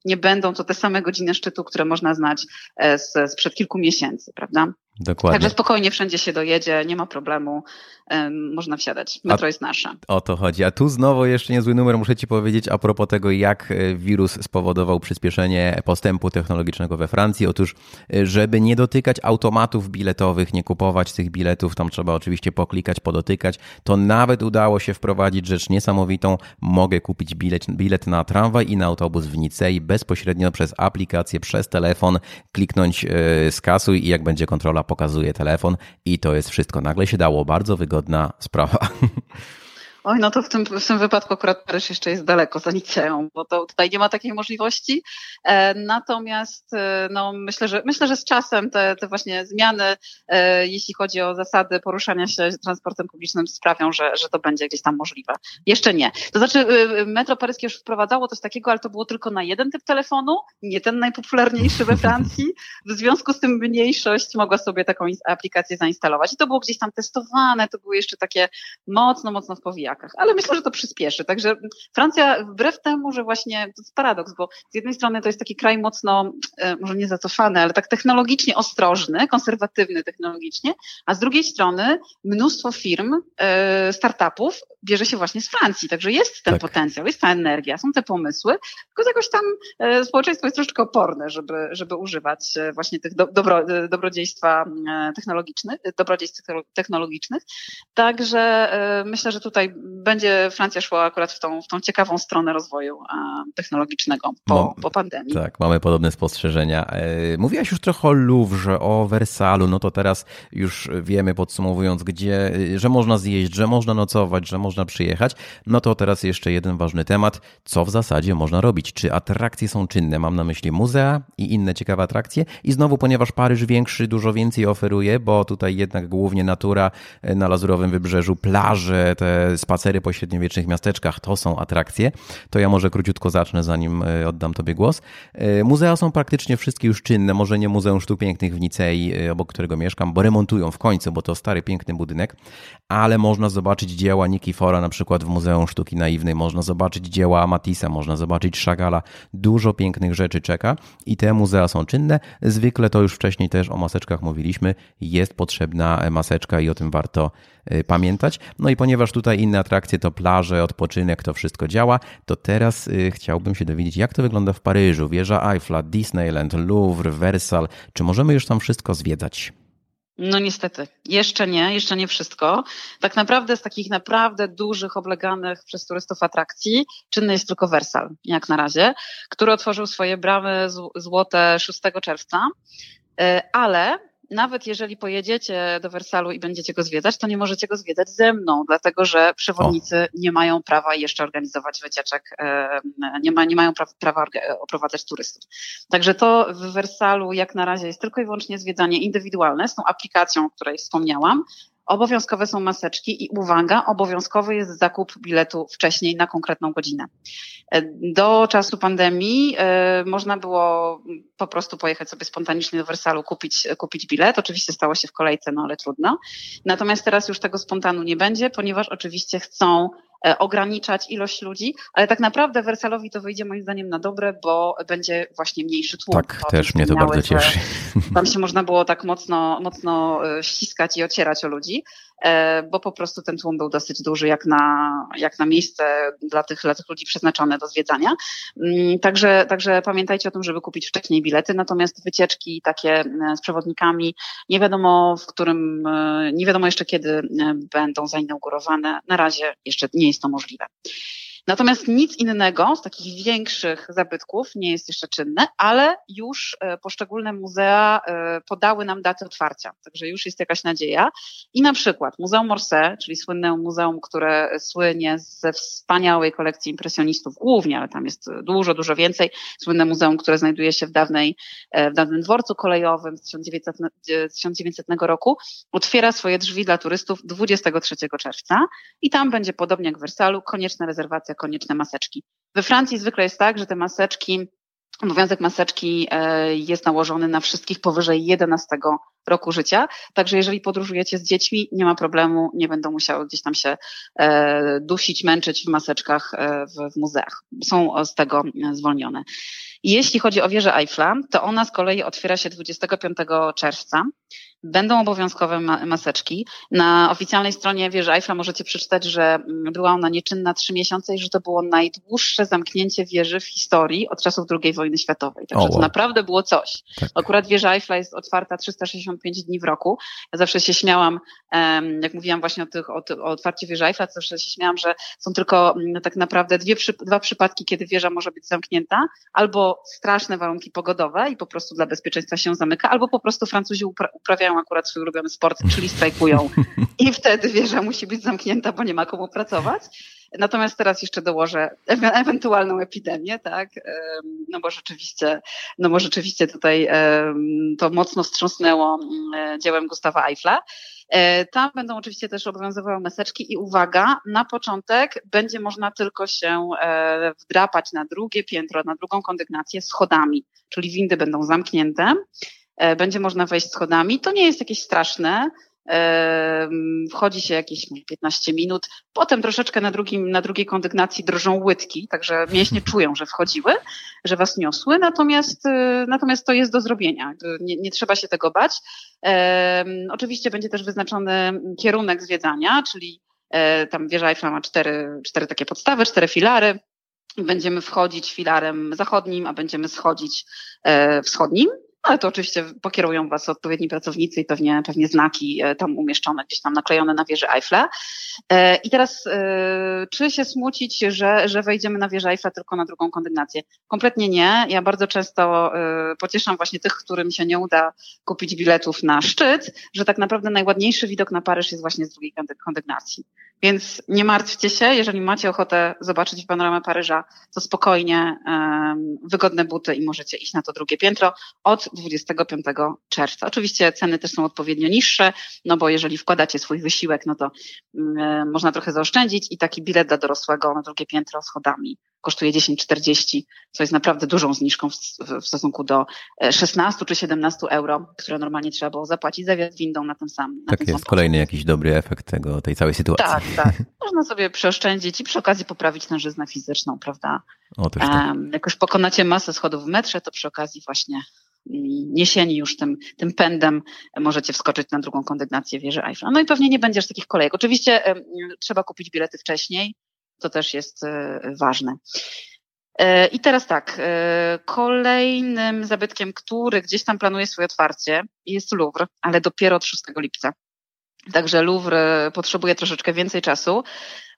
nie będą to te same godziny szczytu, które można znać z, sprzed kilku miesięcy, prawda? Dokładnie. Także spokojnie wszędzie się dojedzie, nie ma problemu, um, można wsiadać. Metro a, jest nasze. O to chodzi. A tu znowu jeszcze niezły numer, muszę Ci powiedzieć a propos tego, jak e, wirus spowodował przyspieszenie postępu technologicznego we Francji. Otóż, e, żeby nie dotykać automatów biletowych, nie kupować tych biletów, tam trzeba oczywiście poklikać, podotykać, to nawet udało się wprowadzić rzecz niesamowitą. Mogę kupić bilet, bilet na tramwaj i na autobus w Nicei bezpośrednio przez aplikację, przez telefon, kliknąć e, skasuj i jak będzie kontrola pokazuje telefon i to jest wszystko. Nagle się dało, bardzo wygodna sprawa. Oj, no to w tym, w tym wypadku akurat Paryż jeszcze jest daleko za Niceą, bo to tutaj nie ma takiej możliwości. E, natomiast e, no, myślę, że, myślę, że z czasem te, te właśnie zmiany, e, jeśli chodzi o zasady poruszania się transportem publicznym, sprawią, że, że to będzie gdzieś tam możliwe. Jeszcze nie. To znaczy, e, metro paryskie już wprowadzało coś takiego, ale to było tylko na jeden typ telefonu, nie ten najpopularniejszy we Francji. W związku z tym mniejszość mogła sobie taką aplikację zainstalować. I to było gdzieś tam testowane, to były jeszcze takie mocno, mocno w ale myślę, że to przyspieszy. Także Francja, wbrew temu, że właśnie to jest paradoks, bo z jednej strony to jest taki kraj mocno, e, może nie zacofany, ale tak technologicznie ostrożny, konserwatywny technologicznie, a z drugiej strony mnóstwo firm, e, startupów bierze się właśnie z Francji. Także jest ten tak. potencjał, jest ta energia, są te pomysły, tylko jakoś tam e, społeczeństwo jest troszeczkę oporne, żeby, żeby używać właśnie tych do, dobro, dobrodziejstwa technologicznych, dobrodziejstw technologicznych. Także myślę, że tutaj będzie Francja szła akurat w tą, w tą ciekawą stronę rozwoju technologicznego po, no, po pandemii. Tak, mamy podobne spostrzeżenia. E, mówiłaś już trochę o Louvre, o Wersalu, no to teraz już wiemy podsumowując, gdzie, że można zjeść, że można nocować, że można przyjechać. No to teraz jeszcze jeden ważny temat, co w zasadzie można robić? Czy atrakcje są czynne? Mam na myśli muzea i inne ciekawe atrakcje. I znowu, ponieważ Paryż większy dużo więcej oferuje, bo tutaj jednak głównie natura e, na Lazurowym Wybrzeżu, plaże, te spacery po średniowiecznych miasteczkach to są atrakcje, to ja może króciutko zacznę, zanim e, oddam Tobie głos. E, muzea są praktycznie wszystkie już czynne, może nie Muzeum Sztuk Pięknych w Nicei, obok którego mieszkam, bo remontują w końcu, bo to stary, piękny budynek, ale można zobaczyć dzieła Nikifora na przykład w Muzeum Sztuki Naiwnej, można zobaczyć dzieła Matissa, można zobaczyć Chagala, dużo pięknych rzeczy czeka i te muzea są czynne. Zwykle to już wcześniej też o maseczkach mówiliśmy, jest potrzebna maseczka i o tym warto Y, pamiętać. No i ponieważ tutaj inne atrakcje to plaże, odpoczynek, to wszystko działa, to teraz y, chciałbym się dowiedzieć, jak to wygląda w Paryżu. Wieża Eiffla, Disneyland, Louvre, Versal. Czy możemy już tam wszystko zwiedzać? No niestety, jeszcze nie, jeszcze nie wszystko. Tak naprawdę z takich naprawdę dużych, obleganych przez turystów atrakcji czynny jest tylko Wersal, jak na razie, który otworzył swoje bramy złote 6 czerwca, y, ale nawet jeżeli pojedziecie do Wersalu i będziecie go zwiedzać, to nie możecie go zwiedzać ze mną, dlatego że przewodnicy o. nie mają prawa jeszcze organizować wycieczek, nie, ma, nie mają prawa oprowadzać turystów. Także to w Wersalu jak na razie jest tylko i wyłącznie zwiedzanie indywidualne z tą aplikacją, o której wspomniałam, Obowiązkowe są maseczki i uwaga, obowiązkowy jest zakup biletu wcześniej na konkretną godzinę. Do czasu pandemii y, można było po prostu pojechać sobie spontanicznie do Wersalu, kupić, kupić bilet. Oczywiście stało się w kolejce, no ale trudno. Natomiast teraz już tego spontanu nie będzie, ponieważ oczywiście chcą ograniczać ilość ludzi, ale tak naprawdę Wersalowi to wyjdzie moim zdaniem na dobre, bo będzie właśnie mniejszy tłum. Tak, też mnie to bardzo cieszy. Tam się można było tak mocno, mocno e, ściskać i ocierać o ludzi. E, bo po prostu ten tłum był dosyć duży jak na, jak na miejsce dla tych, dla tych ludzi przeznaczone do zwiedzania. Mm, także, także pamiętajcie o tym, żeby kupić wcześniej bilety, natomiast wycieczki takie e, z przewodnikami, nie wiadomo w którym, nie wiadomo jeszcze kiedy będą zainaugurowane. Na razie jeszcze nie jest to możliwe. Natomiast nic innego z takich większych zabytków nie jest jeszcze czynne, ale już e, poszczególne muzea e, podały nam datę otwarcia, także już jest jakaś nadzieja. I na przykład Muzeum Orsay, czyli słynne muzeum, które słynie ze wspaniałej kolekcji impresjonistów głównie, ale tam jest dużo, dużo więcej. Słynne muzeum, które znajduje się w, dawnej, e, w dawnym dworcu kolejowym z 1900, 1900 roku, otwiera swoje drzwi dla turystów 23 czerwca i tam będzie podobnie jak w Wersalu konieczna rezerwacja konieczne maseczki. We Francji zwykle jest tak, że te maseczki, obowiązek maseczki e, jest nałożony na wszystkich powyżej 11 roku życia. Także jeżeli podróżujecie z dziećmi, nie ma problemu, nie będą musiały gdzieś tam się e, dusić, męczyć w maseczkach e, w, w muzeach. Są z tego zwolnione. Jeśli chodzi o wieżę Eiffla, to ona z kolei otwiera się 25 czerwca. Będą obowiązkowe maseczki. Na oficjalnej stronie wieży Eiffla możecie przeczytać, że mm, była ona nieczynna trzy miesiące i że to było najdłuższe zamknięcie wieży w historii od czasów II wojny światowej. Także oh, wow. to naprawdę było coś. Tak. Akurat wieża Eiffla jest otwarta 365 dni w roku. Ja zawsze się śmiałam, jak mówiłam właśnie o, tych, o, o otwarciu wieży Eiffla, to zawsze się śmiałam, że są tylko mm, tak naprawdę dwie, dwa przypadki, kiedy wieża może być zamknięta, albo straszne warunki pogodowe i po prostu dla bezpieczeństwa się zamyka, albo po prostu Francuzi uprawiają akurat swój ulubiony sport, czyli strajkują i wtedy wieża musi być zamknięta, bo nie ma komu pracować. Natomiast teraz jeszcze dołożę e ewentualną epidemię, tak? No bo rzeczywiście, no bo rzeczywiście tutaj to mocno wstrząsnęło mm, dziełem Gustawa Eiffla. E, tam będą oczywiście też obowiązywały maseczki i uwaga, na początek będzie można tylko się e, wdrapać na drugie piętro, na drugą kondygnację schodami, czyli windy będą zamknięte. E, będzie można wejść schodami. To nie jest jakieś straszne. E, wchodzi się jakieś 15 minut, potem troszeczkę na, drugim, na drugiej kondygnacji drżą łydki, także mięśnie czują, że wchodziły, że was niosły, natomiast, e, natomiast to jest do zrobienia, nie, nie trzeba się tego bać. Oczywiście będzie też wyznaczony kierunek zwiedzania, czyli tam wieża Eiffla ma cztery, cztery takie podstawy, cztery filary, będziemy wchodzić filarem zachodnim, a będziemy schodzić wschodnim ale to oczywiście pokierują Was odpowiedni pracownicy i pewnie, pewnie znaki e, tam umieszczone, gdzieś tam naklejone na wieży Eiffla. E, I teraz, e, czy się smucić, że, że wejdziemy na wieżę Eiffla tylko na drugą kondygnację? Kompletnie nie. Ja bardzo często pocieszam właśnie tych, którym się nie uda kupić biletów na szczyt, że tak naprawdę najładniejszy widok na Paryż jest właśnie z drugiej kondygnacji. Więc nie martwcie się, jeżeli macie ochotę zobaczyć panoramę Paryża, to spokojnie, wygodne buty i możecie iść na to drugie piętro od 25 czerwca. Oczywiście ceny też są odpowiednio niższe, no bo jeżeli wkładacie swój wysiłek, no to um, można trochę zaoszczędzić i taki bilet dla dorosłego na drugie piętro schodami kosztuje 10,40, co jest naprawdę dużą zniżką w, w, stosunku do 16 e, czy 17 euro, które normalnie trzeba było zapłacić za wjazd windą na tym samym. Tak jest, kolejny jakiś dobry efekt tego, tej całej sytuacji. Tak, tak. Można sobie przeoszczędzić i przy okazji poprawić tężyznę fizyczną, prawda? O, tak. um, jak już pokonacie masę schodów w metrze, to przy okazji właśnie niesieni już tym, tym pędem możecie wskoczyć na drugą kondygnację wieży Eiffla. No i pewnie nie będziesz takich kolejek. Oczywiście trzeba kupić bilety wcześniej, to też jest e, ważne. E, I teraz tak, e, kolejnym zabytkiem, który gdzieś tam planuje swoje otwarcie, jest Louvre, ale dopiero od 6 lipca. Także Louvre potrzebuje troszeczkę więcej czasu.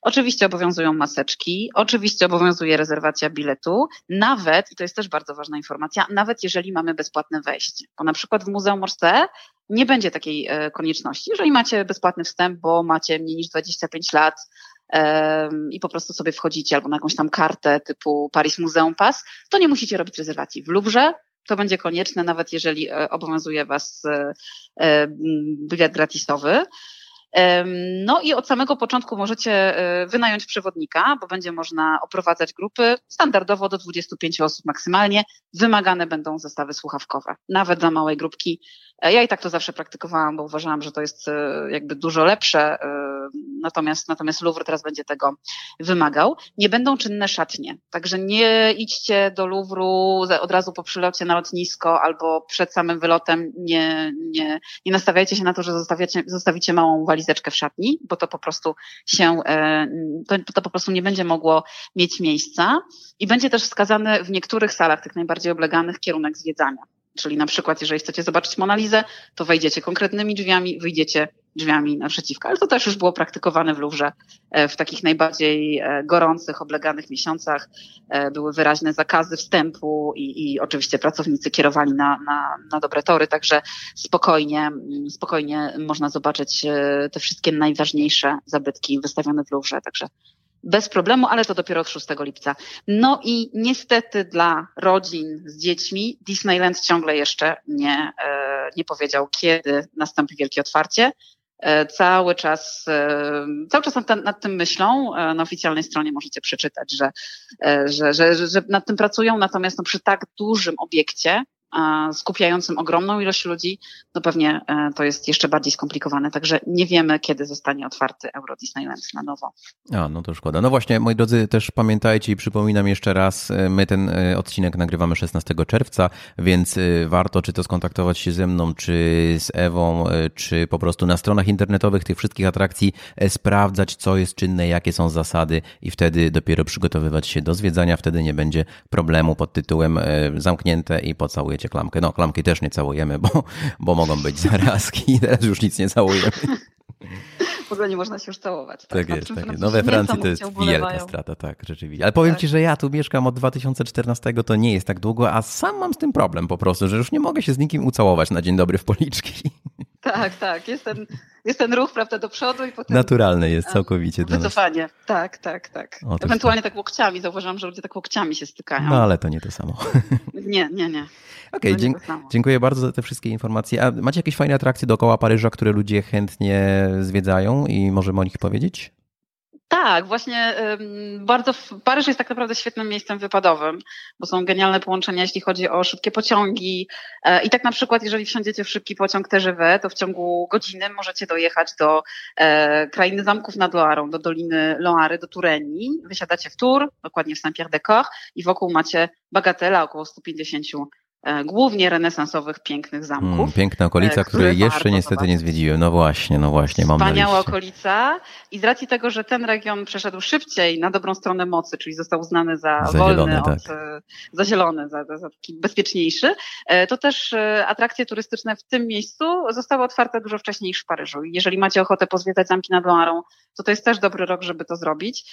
Oczywiście obowiązują maseczki, oczywiście obowiązuje rezerwacja biletu, nawet, i to jest też bardzo ważna informacja, nawet jeżeli mamy bezpłatne wejście. Bo na przykład w Muzeum Orsay nie będzie takiej konieczności. Jeżeli macie bezpłatny wstęp, bo macie mniej niż 25 lat, i po prostu sobie wchodzicie albo na jakąś tam kartę typu Paris Museum Pass, to nie musicie robić rezerwacji. W Louvre to będzie konieczne, nawet jeżeli e, obowiązuje Was e, e, bilet gratisowy. No i od samego początku możecie wynająć przewodnika, bo będzie można oprowadzać grupy standardowo do 25 osób maksymalnie. Wymagane będą zestawy słuchawkowe. Nawet dla małej grupki Ja i tak to zawsze praktykowałam, bo uważałam, że to jest jakby dużo lepsze natomiast, natomiast Louvre teraz będzie tego wymagał. Nie będą czynne szatnie, także nie idźcie do Louvru od razu po przylocie na lotnisko albo przed samym wylotem, nie, nie, nie nastawiajcie się na to, że zostawiacie, zostawicie małą walizeczkę w szatni, bo to po prostu się, e, to, to po prostu nie będzie mogło mieć miejsca i będzie też wskazany w niektórych salach, tych najbardziej obleganych, kierunek zwiedzania. Czyli na przykład, jeżeli chcecie zobaczyć Monalizę, to wejdziecie konkretnymi drzwiami, wyjdziecie drzwiami naprzeciwko. Ale to też już było praktykowane w Louvre e, w takich najbardziej e, gorących, obleganych miesiącach. E, były wyraźne zakazy wstępu i, i oczywiście pracownicy kierowali na, na, na dobre tory, także spokojnie, mm, spokojnie można zobaczyć te wszystkie najważniejsze zabytki wystawione w Louvre. Także bez problemu, ale to dopiero od 6 lipca. No i niestety dla rodzin z dziećmi Disneyland ciągle jeszcze nie, nie powiedział, kiedy nastąpi wielkie otwarcie. E, cały czas, e, cały czas nad, nad, tym myślą. E, na oficjalnej stronie możecie przeczytać, że, że, że, że nad tym pracują, natomiast no przy tak dużym obiekcie skupiającym ogromną ilość ludzi, no pewnie e, to jest jeszcze bardziej skomplikowane. Także nie wiemy, kiedy zostanie otwarty Euro Disneyland na nowo. A, no to szkoda. No właśnie, moi drodzy, też pamiętajcie i przypominam jeszcze raz, e, my ten e, odcinek nagrywamy 16 czerwca, więc warto czy to skontaktować się ze mną, czy z Ewą, czy po prostu na stronach internetowych tych wszystkich atrakcji sprawdzać, co jest czynne, jakie są zasady i wtedy dopiero przygotowywać się do zwiedzania. Wtedy nie będzie problemu pod tytułem zamknięte i pocałujecie całujecie klamkę. No, klamki też nie całujemy, bo, bo mogą być zarazki i teraz już nic nie całujemy. W ogóle nie można się już całować. Tak, tak jest, tak No we Francji to jest wielka strata, tak, rzeczywiście. Ale powiem tak. Ci, że ja tu mieszkam od 2014, to nie jest tak długo, a sam mam z tym problem po prostu, że już nie mogę się z nikim ucałować na dzień dobry w policzki. Tak, tak. Jest ten, jest ten ruch, prawda, do przodu i potem... Naturalne jest całkowicie dla Wycofanie. Tak, tak, tak. O, Ewentualnie tak łokciami. Zauważam, że ludzie tak łokciami się stykają. No ale to nie to samo. Nie, nie, nie. Okej, okay, dzięk dziękuję bardzo za te wszystkie informacje. A macie jakieś fajne atrakcje dookoła Paryża, które ludzie chętnie zwiedzają i możemy o nich powiedzieć? Tak, właśnie bardzo Paryż jest tak naprawdę świetnym miejscem wypadowym, bo są genialne połączenia, jeśli chodzi o szybkie pociągi. E, I tak na przykład, jeżeli wsiądziecie w szybki pociąg TGV, to w ciągu godziny możecie dojechać do e, krainy zamków nad Loarą, do Doliny Loary, do Tureni. Wysiadacie w Tour, dokładnie w Saint-Pierre-de-Corps i wokół macie bagatela około 150 E, głównie renesansowych, pięknych zamków. Mm, piękna okolica, e, której jeszcze niestety zobaczyć. nie zwiedziłem. No właśnie, no właśnie, mam Wspaniała okolica i z racji tego, że ten region przeszedł szybciej na dobrą stronę mocy, czyli został uznany za, za wolny, zielony, od, tak. E, za zielony, za, za taki bezpieczniejszy, to też atrakcje turystyczne w tym miejscu zostały otwarte dużo wcześniej niż w Paryżu. Jeżeli macie ochotę pozwiedzać zamki nad Loarą, to to jest też dobry rok, żeby to zrobić.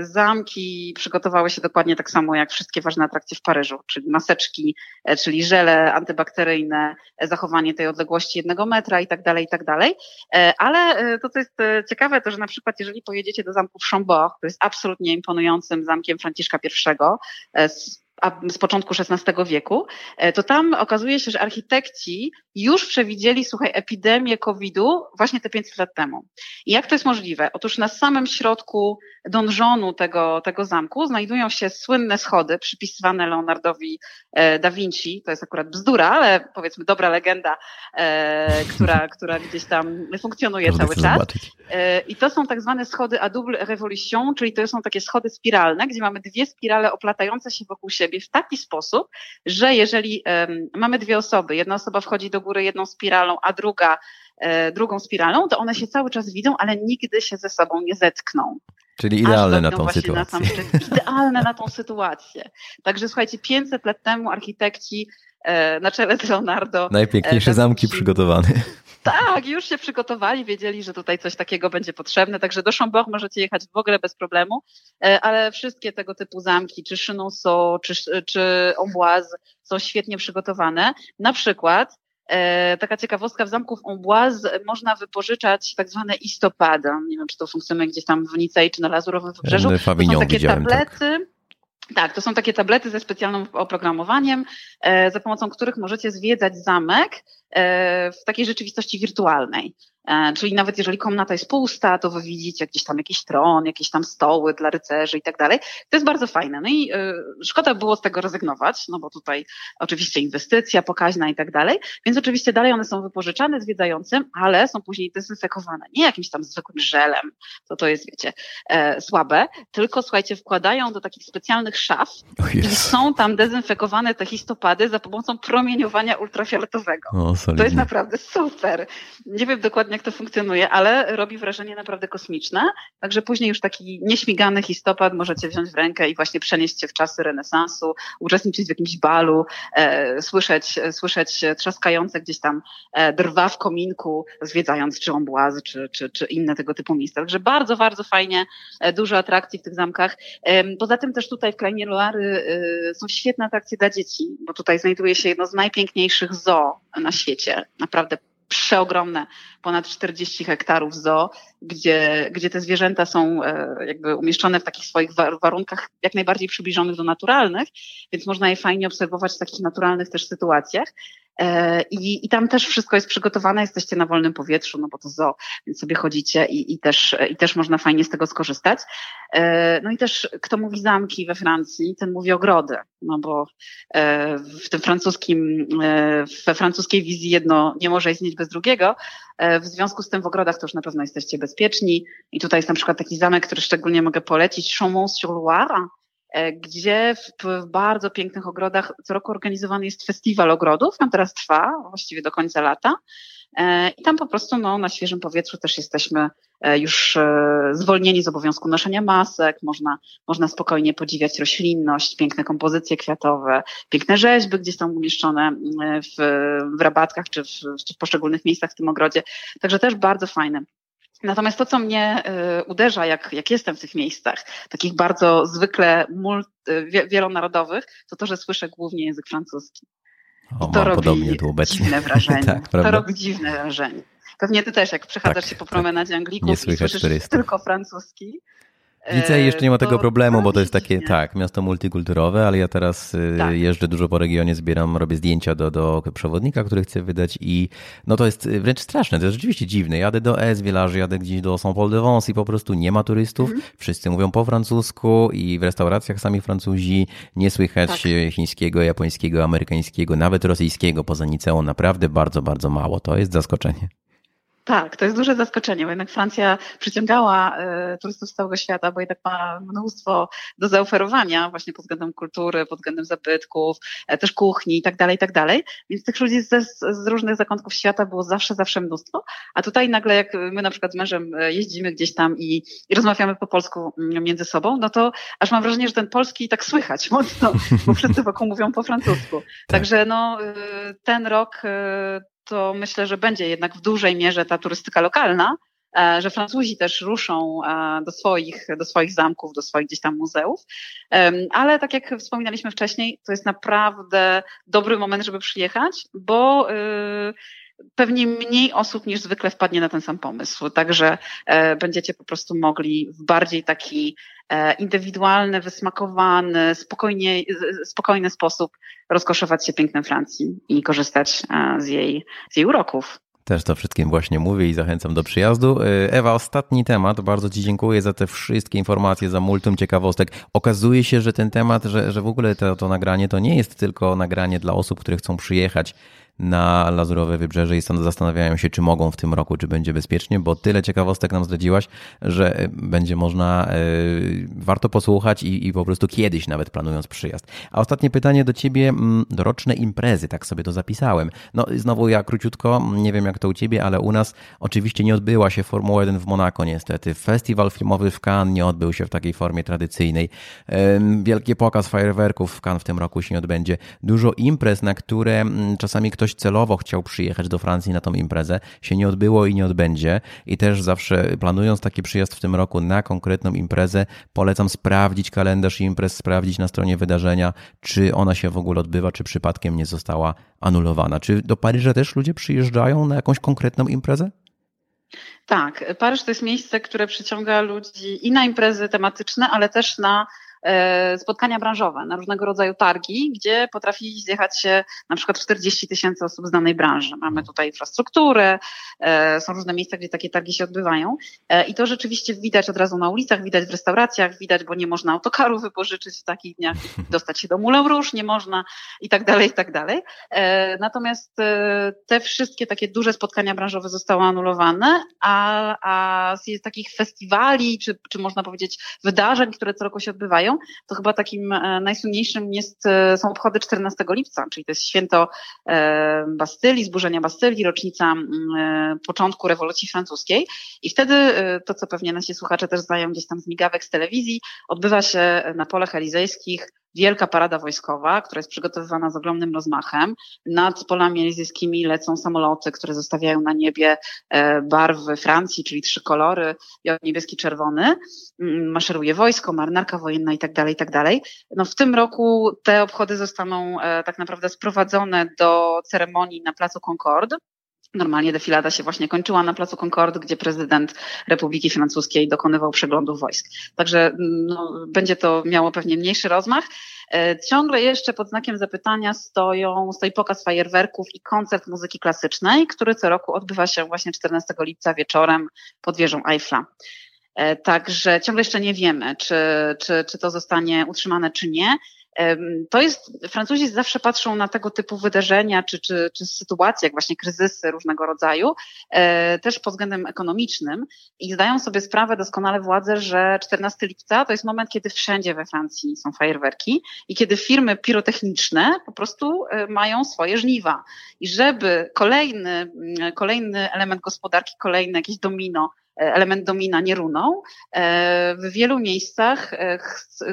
Zamki przygotowały się dokładnie tak samo jak wszystkie ważne atrakcje w Paryżu, czyli maseczki, czyli żele antybakteryjne, zachowanie tej odległości jednego metra i tak dalej, i tak dalej. E, ale e, to, co jest e, ciekawe, to że na przykład jeżeli pojedziecie do zamku w Chambord, to jest absolutnie imponującym zamkiem Franciszka I, z początku XVI wieku, e, to tam okazuje się, że architekci już przewidzieli, słuchaj, epidemię COVID-u właśnie te 500 lat temu. I jak to jest możliwe? Otóż na samym środku donżonu tego, tego zamku znajdują się słynne schody przypisywane Leonardowi e, da Vinci. To jest akurat bzdura, ale powiedzmy dobra legenda, e, która, która gdzieś tam funkcjonuje cały czas. Zobaczyć. I to są tak zwane schody à double révolution, czyli to są takie schody spiralne, gdzie mamy dwie spirale oplatające się wokół siebie siebie w taki sposób, że jeżeli um, mamy dwie osoby, jedna osoba wchodzi do góry jedną spiralą, a druga e, drugą spiralą, to one się cały czas widzą, ale nigdy się ze sobą nie zetkną. Czyli idealne na tą sytuację. Na idealne na tą sytuację. Także słuchajcie, 500 lat temu architekci e, na czele z Leonardo. Najpiękniejsze e, zamki przygotowane. Tak, już się przygotowali, wiedzieli, że tutaj coś takiego będzie potrzebne, także do Chambord możecie jechać w ogóle bez problemu, e, ale wszystkie tego typu zamki, czy Chenonceau, czy, czy Amboise są świetnie przygotowane. Na przykład E, taka ciekawostka, w zamku w Amboise można wypożyczać tak zwane istopady. Nie wiem, czy to funkcjonuje gdzieś tam w Nicei czy na Lazurowym Wybrzeżu. To są takie tablety, tak. Tak, to są takie tablety ze specjalnym oprogramowaniem, e, za pomocą których możecie zwiedzać zamek w takiej rzeczywistości wirtualnej. E, czyli nawet jeżeli komnata jest pusta, to wy widzicie gdzieś tam jakiś tron, jakieś tam stoły dla rycerzy i tak dalej. To jest bardzo fajne. No i y, szkoda było z tego rezygnować, no bo tutaj oczywiście inwestycja pokaźna i tak dalej, więc oczywiście dalej one są wypożyczane zwiedzającym, ale są później dezynfekowane. Nie jakimś tam zwykłym żelem, to to jest, wiecie, e, słabe, tylko słuchajcie, wkładają do takich specjalnych szaf i są tam dezynfekowane te histopady za pomocą promieniowania ultrafioletowego. O, to jest naprawdę super. Nie wiem dokładnie jak to funkcjonuje, ale robi wrażenie naprawdę kosmiczne. Także później już taki nieśmigany histopad możecie wziąć w rękę i właśnie przenieść się w czasy renesansu, uczestniczyć w jakimś balu, e, słyszeć, słyszeć trzaskające gdzieś tam e, drwa w kominku, zwiedzając czy Ambłazy, czy, czy, czy inne tego typu miejsca. Także bardzo, bardzo fajnie, e, dużo atrakcji w tych zamkach. E, poza tym też tutaj w Krainie Loary e, są świetne atrakcje dla dzieci, bo tutaj znajduje się jedno z najpiękniejszych zoo na świecie. Naprawdę przeogromne, ponad 40 hektarów zoo, gdzie, gdzie te zwierzęta są e, jakby umieszczone w takich swoich warunkach jak najbardziej przybliżonych do naturalnych, więc można je fajnie obserwować w takich naturalnych też sytuacjach. E, I, I tam też wszystko jest przygotowane, jesteście na wolnym powietrzu, no bo to zoo, więc sobie chodzicie i, i, też, i też można fajnie z tego skorzystać. E, no i też kto mówi zamki we Francji, ten mówi ogrody, no bo e, w tym francuskim, we francuskiej wizji jedno nie może istnieć bez drugiego. W związku z tym w ogrodach to już na pewno jesteście bezpieczni. I tutaj jest na przykład taki zamek, który szczególnie mogę polecić, Chaumont-sur-Loire, gdzie w, w, bardzo pięknych ogrodach co roku organizowany jest festiwal ogrodów. Tam teraz trwa właściwie do końca lata. E, I tam po prostu no, na świeżym powietrzu też jesteśmy e, już zwolnieni z obowiązku noszenia masek, można, można spokojnie podziwiać roślinność, piękne kompozycje kwiatowe, piękne rzeźby gdzieś tam umieszczone w, w rabatkach czy w, czy w poszczególnych miejscach w tym ogrodzie. Także też bardzo fajne. Natomiast to, co mnie y, uderza, jak, jak jestem w tych miejscach, takich bardzo zwykle multi, wielonarodowych, to to, że słyszę głównie język francuski. O, I to robi dziwne wrażenie. tak, to robi dziwne wrażenie. Pewnie ty też, jak przechadzasz tak, się po tak. promenadzie Anglików nie i słyszysz tylko francuski, Widzę, jeszcze nie ma tego problemu, bo to jest takie, tak, miasto multikulturowe, ale ja teraz y, tak. jeżdżę dużo po regionie, zbieram, robię zdjęcia do, do przewodnika, który chcę wydać i no to jest wręcz straszne, to jest rzeczywiście dziwne. Jadę do S Village, jadę gdzieś do Saint-Paul-de-Vence i po prostu nie ma turystów, mhm. wszyscy mówią po francusku i w restauracjach sami Francuzi nie słychać tak. chińskiego, japońskiego, amerykańskiego, nawet rosyjskiego poza Niceą, naprawdę bardzo, bardzo mało. To jest zaskoczenie. Tak, to jest duże zaskoczenie, bo jednak Francja przyciągała y, turystów z całego świata, bo jednak ma mnóstwo do zaoferowania właśnie pod względem kultury, pod względem zabytków, e, też kuchni i tak dalej, i tak dalej. Więc tych ludzi z, z różnych zakątków świata było zawsze, zawsze mnóstwo. A tutaj nagle jak my na przykład z mężem e, jeździmy gdzieś tam i, i rozmawiamy po polsku mm, między sobą, no to aż mam wrażenie, że ten polski tak słychać mocno, bo wszyscy wokół mówią po francusku. Tak. Także no, ten rok to myślę, że będzie jednak w dużej mierze ta turystyka lokalna, e, że Francuzi też ruszą e, do swoich, do swoich zamków, do swoich gdzieś tam muzeów. Ale tak jak wspominaliśmy wcześniej, to jest naprawdę dobry moment, żeby przyjechać, bo y, pewnie mniej osób niż zwykle wpadnie na ten sam pomysł. Także e, będziecie po prostu mogli w bardziej taki indywidualny, wysmakowany, spokojnie, spokojny sposób rozkoszować się pięknem Francji i korzystać z jej, z jej uroków. Też to wszystkim właśnie mówię i zachęcam do przyjazdu. Ewa, ostatni temat. Bardzo Ci dziękuję za te wszystkie informacje, za multum ciekawostek. Okazuje się, że ten temat, że, że w ogóle to, to nagranie to nie jest tylko nagranie dla osób, które chcą przyjechać na Lazurowe Wybrzeże i zastanawiają się, czy mogą w tym roku, czy będzie bezpiecznie, bo tyle ciekawostek nam zdradziłaś, że e, będzie można, e, warto posłuchać i, i po prostu kiedyś nawet planując przyjazd. A ostatnie pytanie do Ciebie, mm, doroczne imprezy, tak sobie to zapisałem. No znowu ja króciutko, nie wiem jak to u Ciebie, ale u nas oczywiście nie odbyła się Formuła 1 w Monako niestety. Festiwal filmowy w Cannes nie odbył się w takiej formie tradycyjnej. Wielki pokaz fajerwerków w Cannes w tym roku się nie odbędzie. Dużo imprez, na które mm, czasami ktoś ktoś celowo chciał przyjechać do Francji na tą imprezę, się nie odbyło i nie odbędzie. I też zawsze planując taki przyjazd w tym roku na konkretną imprezę, polecam sprawdzić kalendarz imprez, sprawdzić na stronie wydarzenia, czy ona się w ogóle odbywa, czy przypadkiem nie została anulowana. Czy do Paryża też ludzie przyjeżdżają na jakąś konkretną imprezę? Tak, Paryż to jest miejsce, które przyciąga ludzi i na imprezy tematyczne, ale też na spotkania branżowe, na różnego rodzaju targi, gdzie potrafi zjechać się na przykład 40 tysięcy osób z danej branży. Mamy tutaj infrastrukturę, e, są różne miejsca, gdzie takie targi się odbywają i to rzeczywiście widać od razu na ulicach, widać w restauracjach, widać, bo nie można autokaru wypożyczyć w takich dniach, dostać się do Moulin Rouge nie można i tak dalej, i tak dalej. Natomiast te wszystkie takie duże spotkania branżowe zostały anulowane, a, a z takich festiwali, czy, czy można powiedzieć wydarzeń, które co roku się odbywają, to chyba takim e, najsłynniejszym jest, e, są obchody 14 lipca, czyli to jest święto e, Bastylii, zburzenia Bastylii, rocznica początku rewolucji francuskiej. I wtedy, to co pewnie nasi słuchacze też znają gdzieś tam z migawek z telewizji, odbywa się na polach elizejskich wielka parada wojskowa, która jest przygotowywana z ogromnym rozmachem. Nad polami elizyjskimi lecą samoloty, które zostawiają na niebie e, barwy Francji, czyli trzy kolory, niebieski, czerwony. Mm, maszeruje wojsko, marynarka wojenna i tak dalej, i tak dalej. No w tym roku te obchody zostaną e, tak naprawdę sprowadzone do ceremonii na Placu Concorde. Normalnie defilada się właśnie kończyła na Placu Concorde, gdzie prezydent Republiki Francuskiej dokonywał przeglądu wojsk. Także mm, no, będzie to miało pewnie mniejszy rozmach. E, ciągle jeszcze pod znakiem zapytania stoją, stoi pokaz fajerwerków i koncert muzyki klasycznej, który co roku odbywa się właśnie 14 lipca wieczorem pod wieżą Eiffla. E, także ciągle jeszcze nie wiemy, czy, czy, czy to zostanie utrzymane, czy nie. To jest, Francuzi zawsze patrzą na tego typu wydarzenia czy, czy, czy sytuacje, jak właśnie kryzysy różnego rodzaju, e, też pod względem ekonomicznym i zdają sobie sprawę doskonale władze, że 14 lipca to jest moment, kiedy wszędzie we Francji są fajerwerki i kiedy firmy pirotechniczne po prostu e, mają swoje żniwa. I żeby kolejny, kolejny element gospodarki, kolejne jakieś domino element domina nie runą. E, w wielu miejscach e,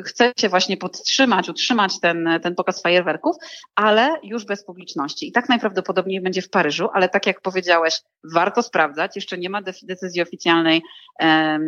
chce się właśnie podtrzymać, utrzymać ten, ten pokaz fajerwerków, ale już bez publiczności. I tak najprawdopodobniej będzie w Paryżu, ale tak jak powiedziałeś, warto sprawdzać. Jeszcze nie ma decyzji oficjalnej e,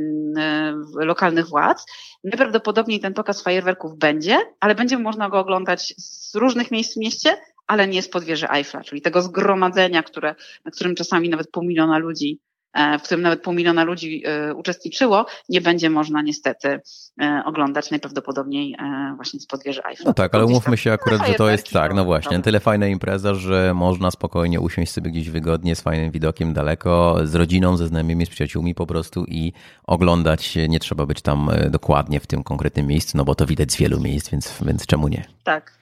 lokalnych władz. Najprawdopodobniej ten pokaz fajerwerków będzie, ale będzie można go oglądać z różnych miejsc w mieście, ale nie z pod wieży Eiffla, czyli tego zgromadzenia, które, na którym czasami nawet pół miliona ludzi E, w którym nawet pół miliona ludzi e, uczestniczyło, nie będzie można niestety e, oglądać najprawdopodobniej właśnie z podwieży Eiffla. No tak, ale umówmy się akurat, że to jest tak, no właśnie, tyle fajna impreza, że można spokojnie usiąść sobie gdzieś wygodnie, z fajnym widokiem daleko, z rodziną, ze znajomymi, z przyjaciółmi po prostu i oglądać. Nie trzeba być tam dokładnie w tym konkretnym miejscu, no bo to widać z wielu miejsc, więc, więc czemu nie? Tak,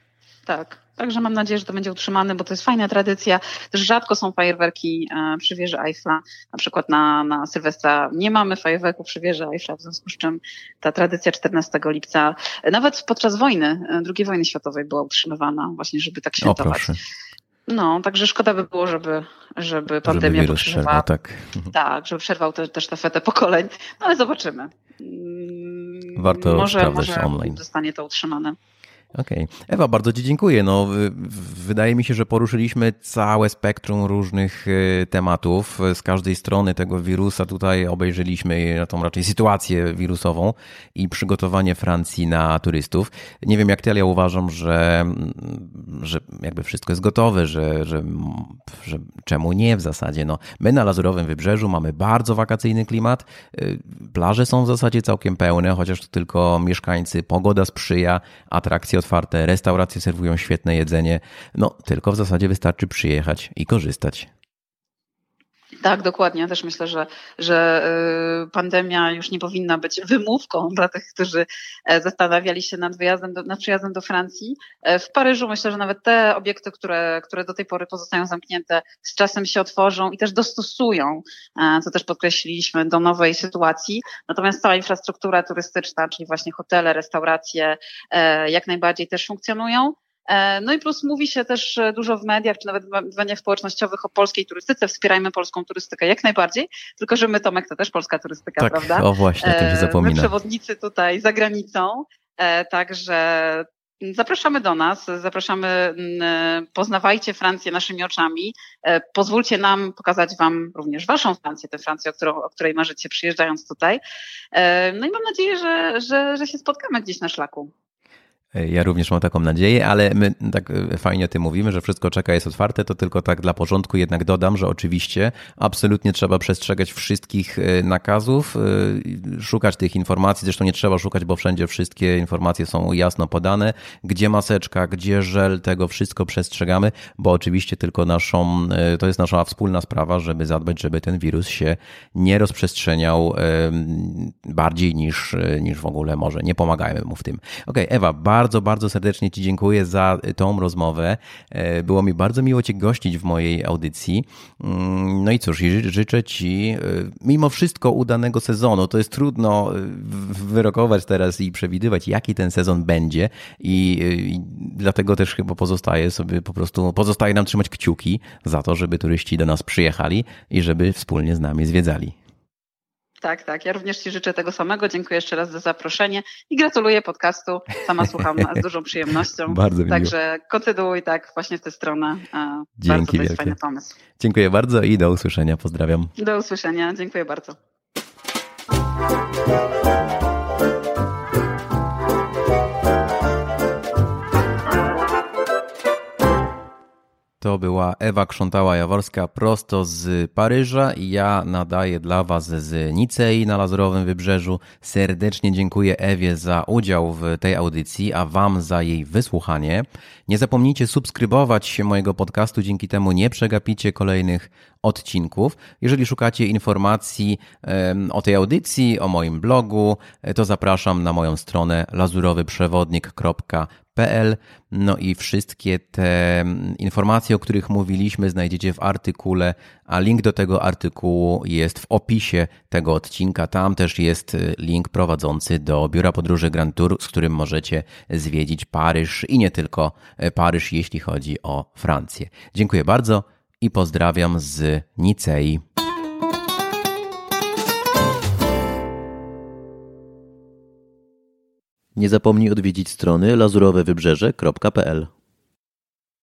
tak. Także mam nadzieję, że to będzie utrzymane, bo to jest fajna tradycja. Też rzadko są fajerwerki e, przy wieży Eiffla. Na przykład na, na Sylwestra nie mamy fajerwerków przy wieży Eiffla, w związku z czym ta tradycja 14 lipca, nawet podczas wojny, e, II wojny światowej była utrzymywana właśnie, żeby tak świętować. O, no, także szkoda by było, żeby, żeby pandemia żeby przerwał, tak. tak, żeby przerwał te, też tę pokoleń, no ale zobaczymy. Warto może, sprawdzać może online. zostanie to utrzymane. Okej. Okay. Ewa, bardzo Ci dziękuję. No, wydaje mi się, że poruszyliśmy całe spektrum różnych y, tematów. Z każdej strony tego wirusa tutaj obejrzeliśmy tą raczej sytuację wirusową i przygotowanie Francji na turystów. Nie wiem jak Ty, ale ja uważam, że, że jakby wszystko jest gotowe, że, że, że czemu nie w zasadzie. No, my na Lazurowym Wybrzeżu mamy bardzo wakacyjny klimat. Y, plaże są w zasadzie całkiem pełne, chociaż to tylko mieszkańcy, pogoda sprzyja, atrakcje otwarte, restauracje serwują świetne jedzenie. No, tylko w zasadzie wystarczy przyjechać i korzystać. Tak, dokładnie. Ja też myślę, że, że y, pandemia już nie powinna być wymówką dla tych, którzy e, zastanawiali się nad wyjazdem, do, nad przyjazdem do Francji. E, w Paryżu myślę, że nawet te obiekty, które, które do tej pory pozostają zamknięte, z czasem się otworzą i też dostosują, e, co też podkreśliliśmy, do nowej sytuacji. Natomiast cała infrastruktura turystyczna, czyli właśnie hotele, restauracje, jak najbardziej też funkcjonują. E, no i plus mówi się też dużo w mediach, czy nawet w mediach społecznościowych o polskiej turystyce. Wspierajmy polską turystykę jak najbardziej, tylko że my, Tomek, to też polska turystyka, tak, prawda? o właśnie, to się e, zapomina. My przewodnicy tutaj za granicą, e, także Zapraszamy do nas, zapraszamy, poznawajcie Francję naszymi oczami. Pozwólcie nam pokazać Wam również Waszą Francję, tę Francję, o, którą, o której marzycie przyjeżdżając tutaj. No i mam nadzieję, że, że, że się spotkamy gdzieś na szlaku. Ja również mam taką nadzieję, ale my tak e, fajnie o tym mówimy, że wszystko czeka, jest otwarte, to tylko tak dla porządku jednak dodam, że oczywiście absolutnie trzeba przestrzegać wszystkich e, nakazów, e, szukać tych informacji, zresztą nie trzeba szukać, bo wszędzie wszystkie informacje są jasno podane, gdzie maseczka, gdzie żel, tego wszystko przestrzegamy, bo oczywiście tylko naszą, to jest nasza wspólna sprawa, żeby zadbać, żeby ten wirus się nie rozprzestrzeniał bardziej niż, niż w ogóle może. Nie pomagajmy mu w tym. Okej, okay, Ewa, bardzo bardzo, bardzo serdecznie Ci dziękuję za tą rozmowę. E, było mi bardzo miło Cię gościć w mojej audycji. Mm, no i cóż, życzę Ci e, mimo wszystko udanego sezonu. To jest trudno e, wyrokować teraz i przewidywać, jaki ten sezon będzie i, i dlatego też chyba pozostaje sobie po prostu, pozostaje nam trzymać kciuki za to, żeby turyści do nas przyjechali i żeby wspólnie z nami zwiedzali. Tak, tak. Ja również Ci życzę tego samego. Dziękuję jeszcze raz za zaproszenie i gratuluję podcastu. Sama słucham z dużą przyjemnością. Bardzo Także miło. kontynuuj tak właśnie w tę stronę. Dzięki bardzo, to jest fajny pomysł. Dziękuję bardzo i do usłyszenia. Pozdrawiam. Do usłyszenia. Dziękuję bardzo. To była Ewa Krzątała-Jaworska prosto z Paryża i ja nadaję dla Was z Nicei na Lazurowym Wybrzeżu. Serdecznie dziękuję Ewie za udział w tej audycji, a Wam za jej wysłuchanie. Nie zapomnijcie subskrybować mojego podcastu, dzięki temu nie przegapicie kolejnych odcinków. Jeżeli szukacie informacji o tej audycji, o moim blogu, to zapraszam na moją stronę lazurowyprzewodnik.pl PL. No i wszystkie te informacje, o których mówiliśmy, znajdziecie w artykule, a link do tego artykułu jest w opisie tego odcinka. Tam też jest y, link prowadzący do biura podróży Grand Tour, z którym możecie zwiedzić Paryż i nie tylko y, Paryż, jeśli chodzi o Francję. Dziękuję bardzo i pozdrawiam z Nicei. Nie zapomnij odwiedzić strony lazurowewybrzeże.pl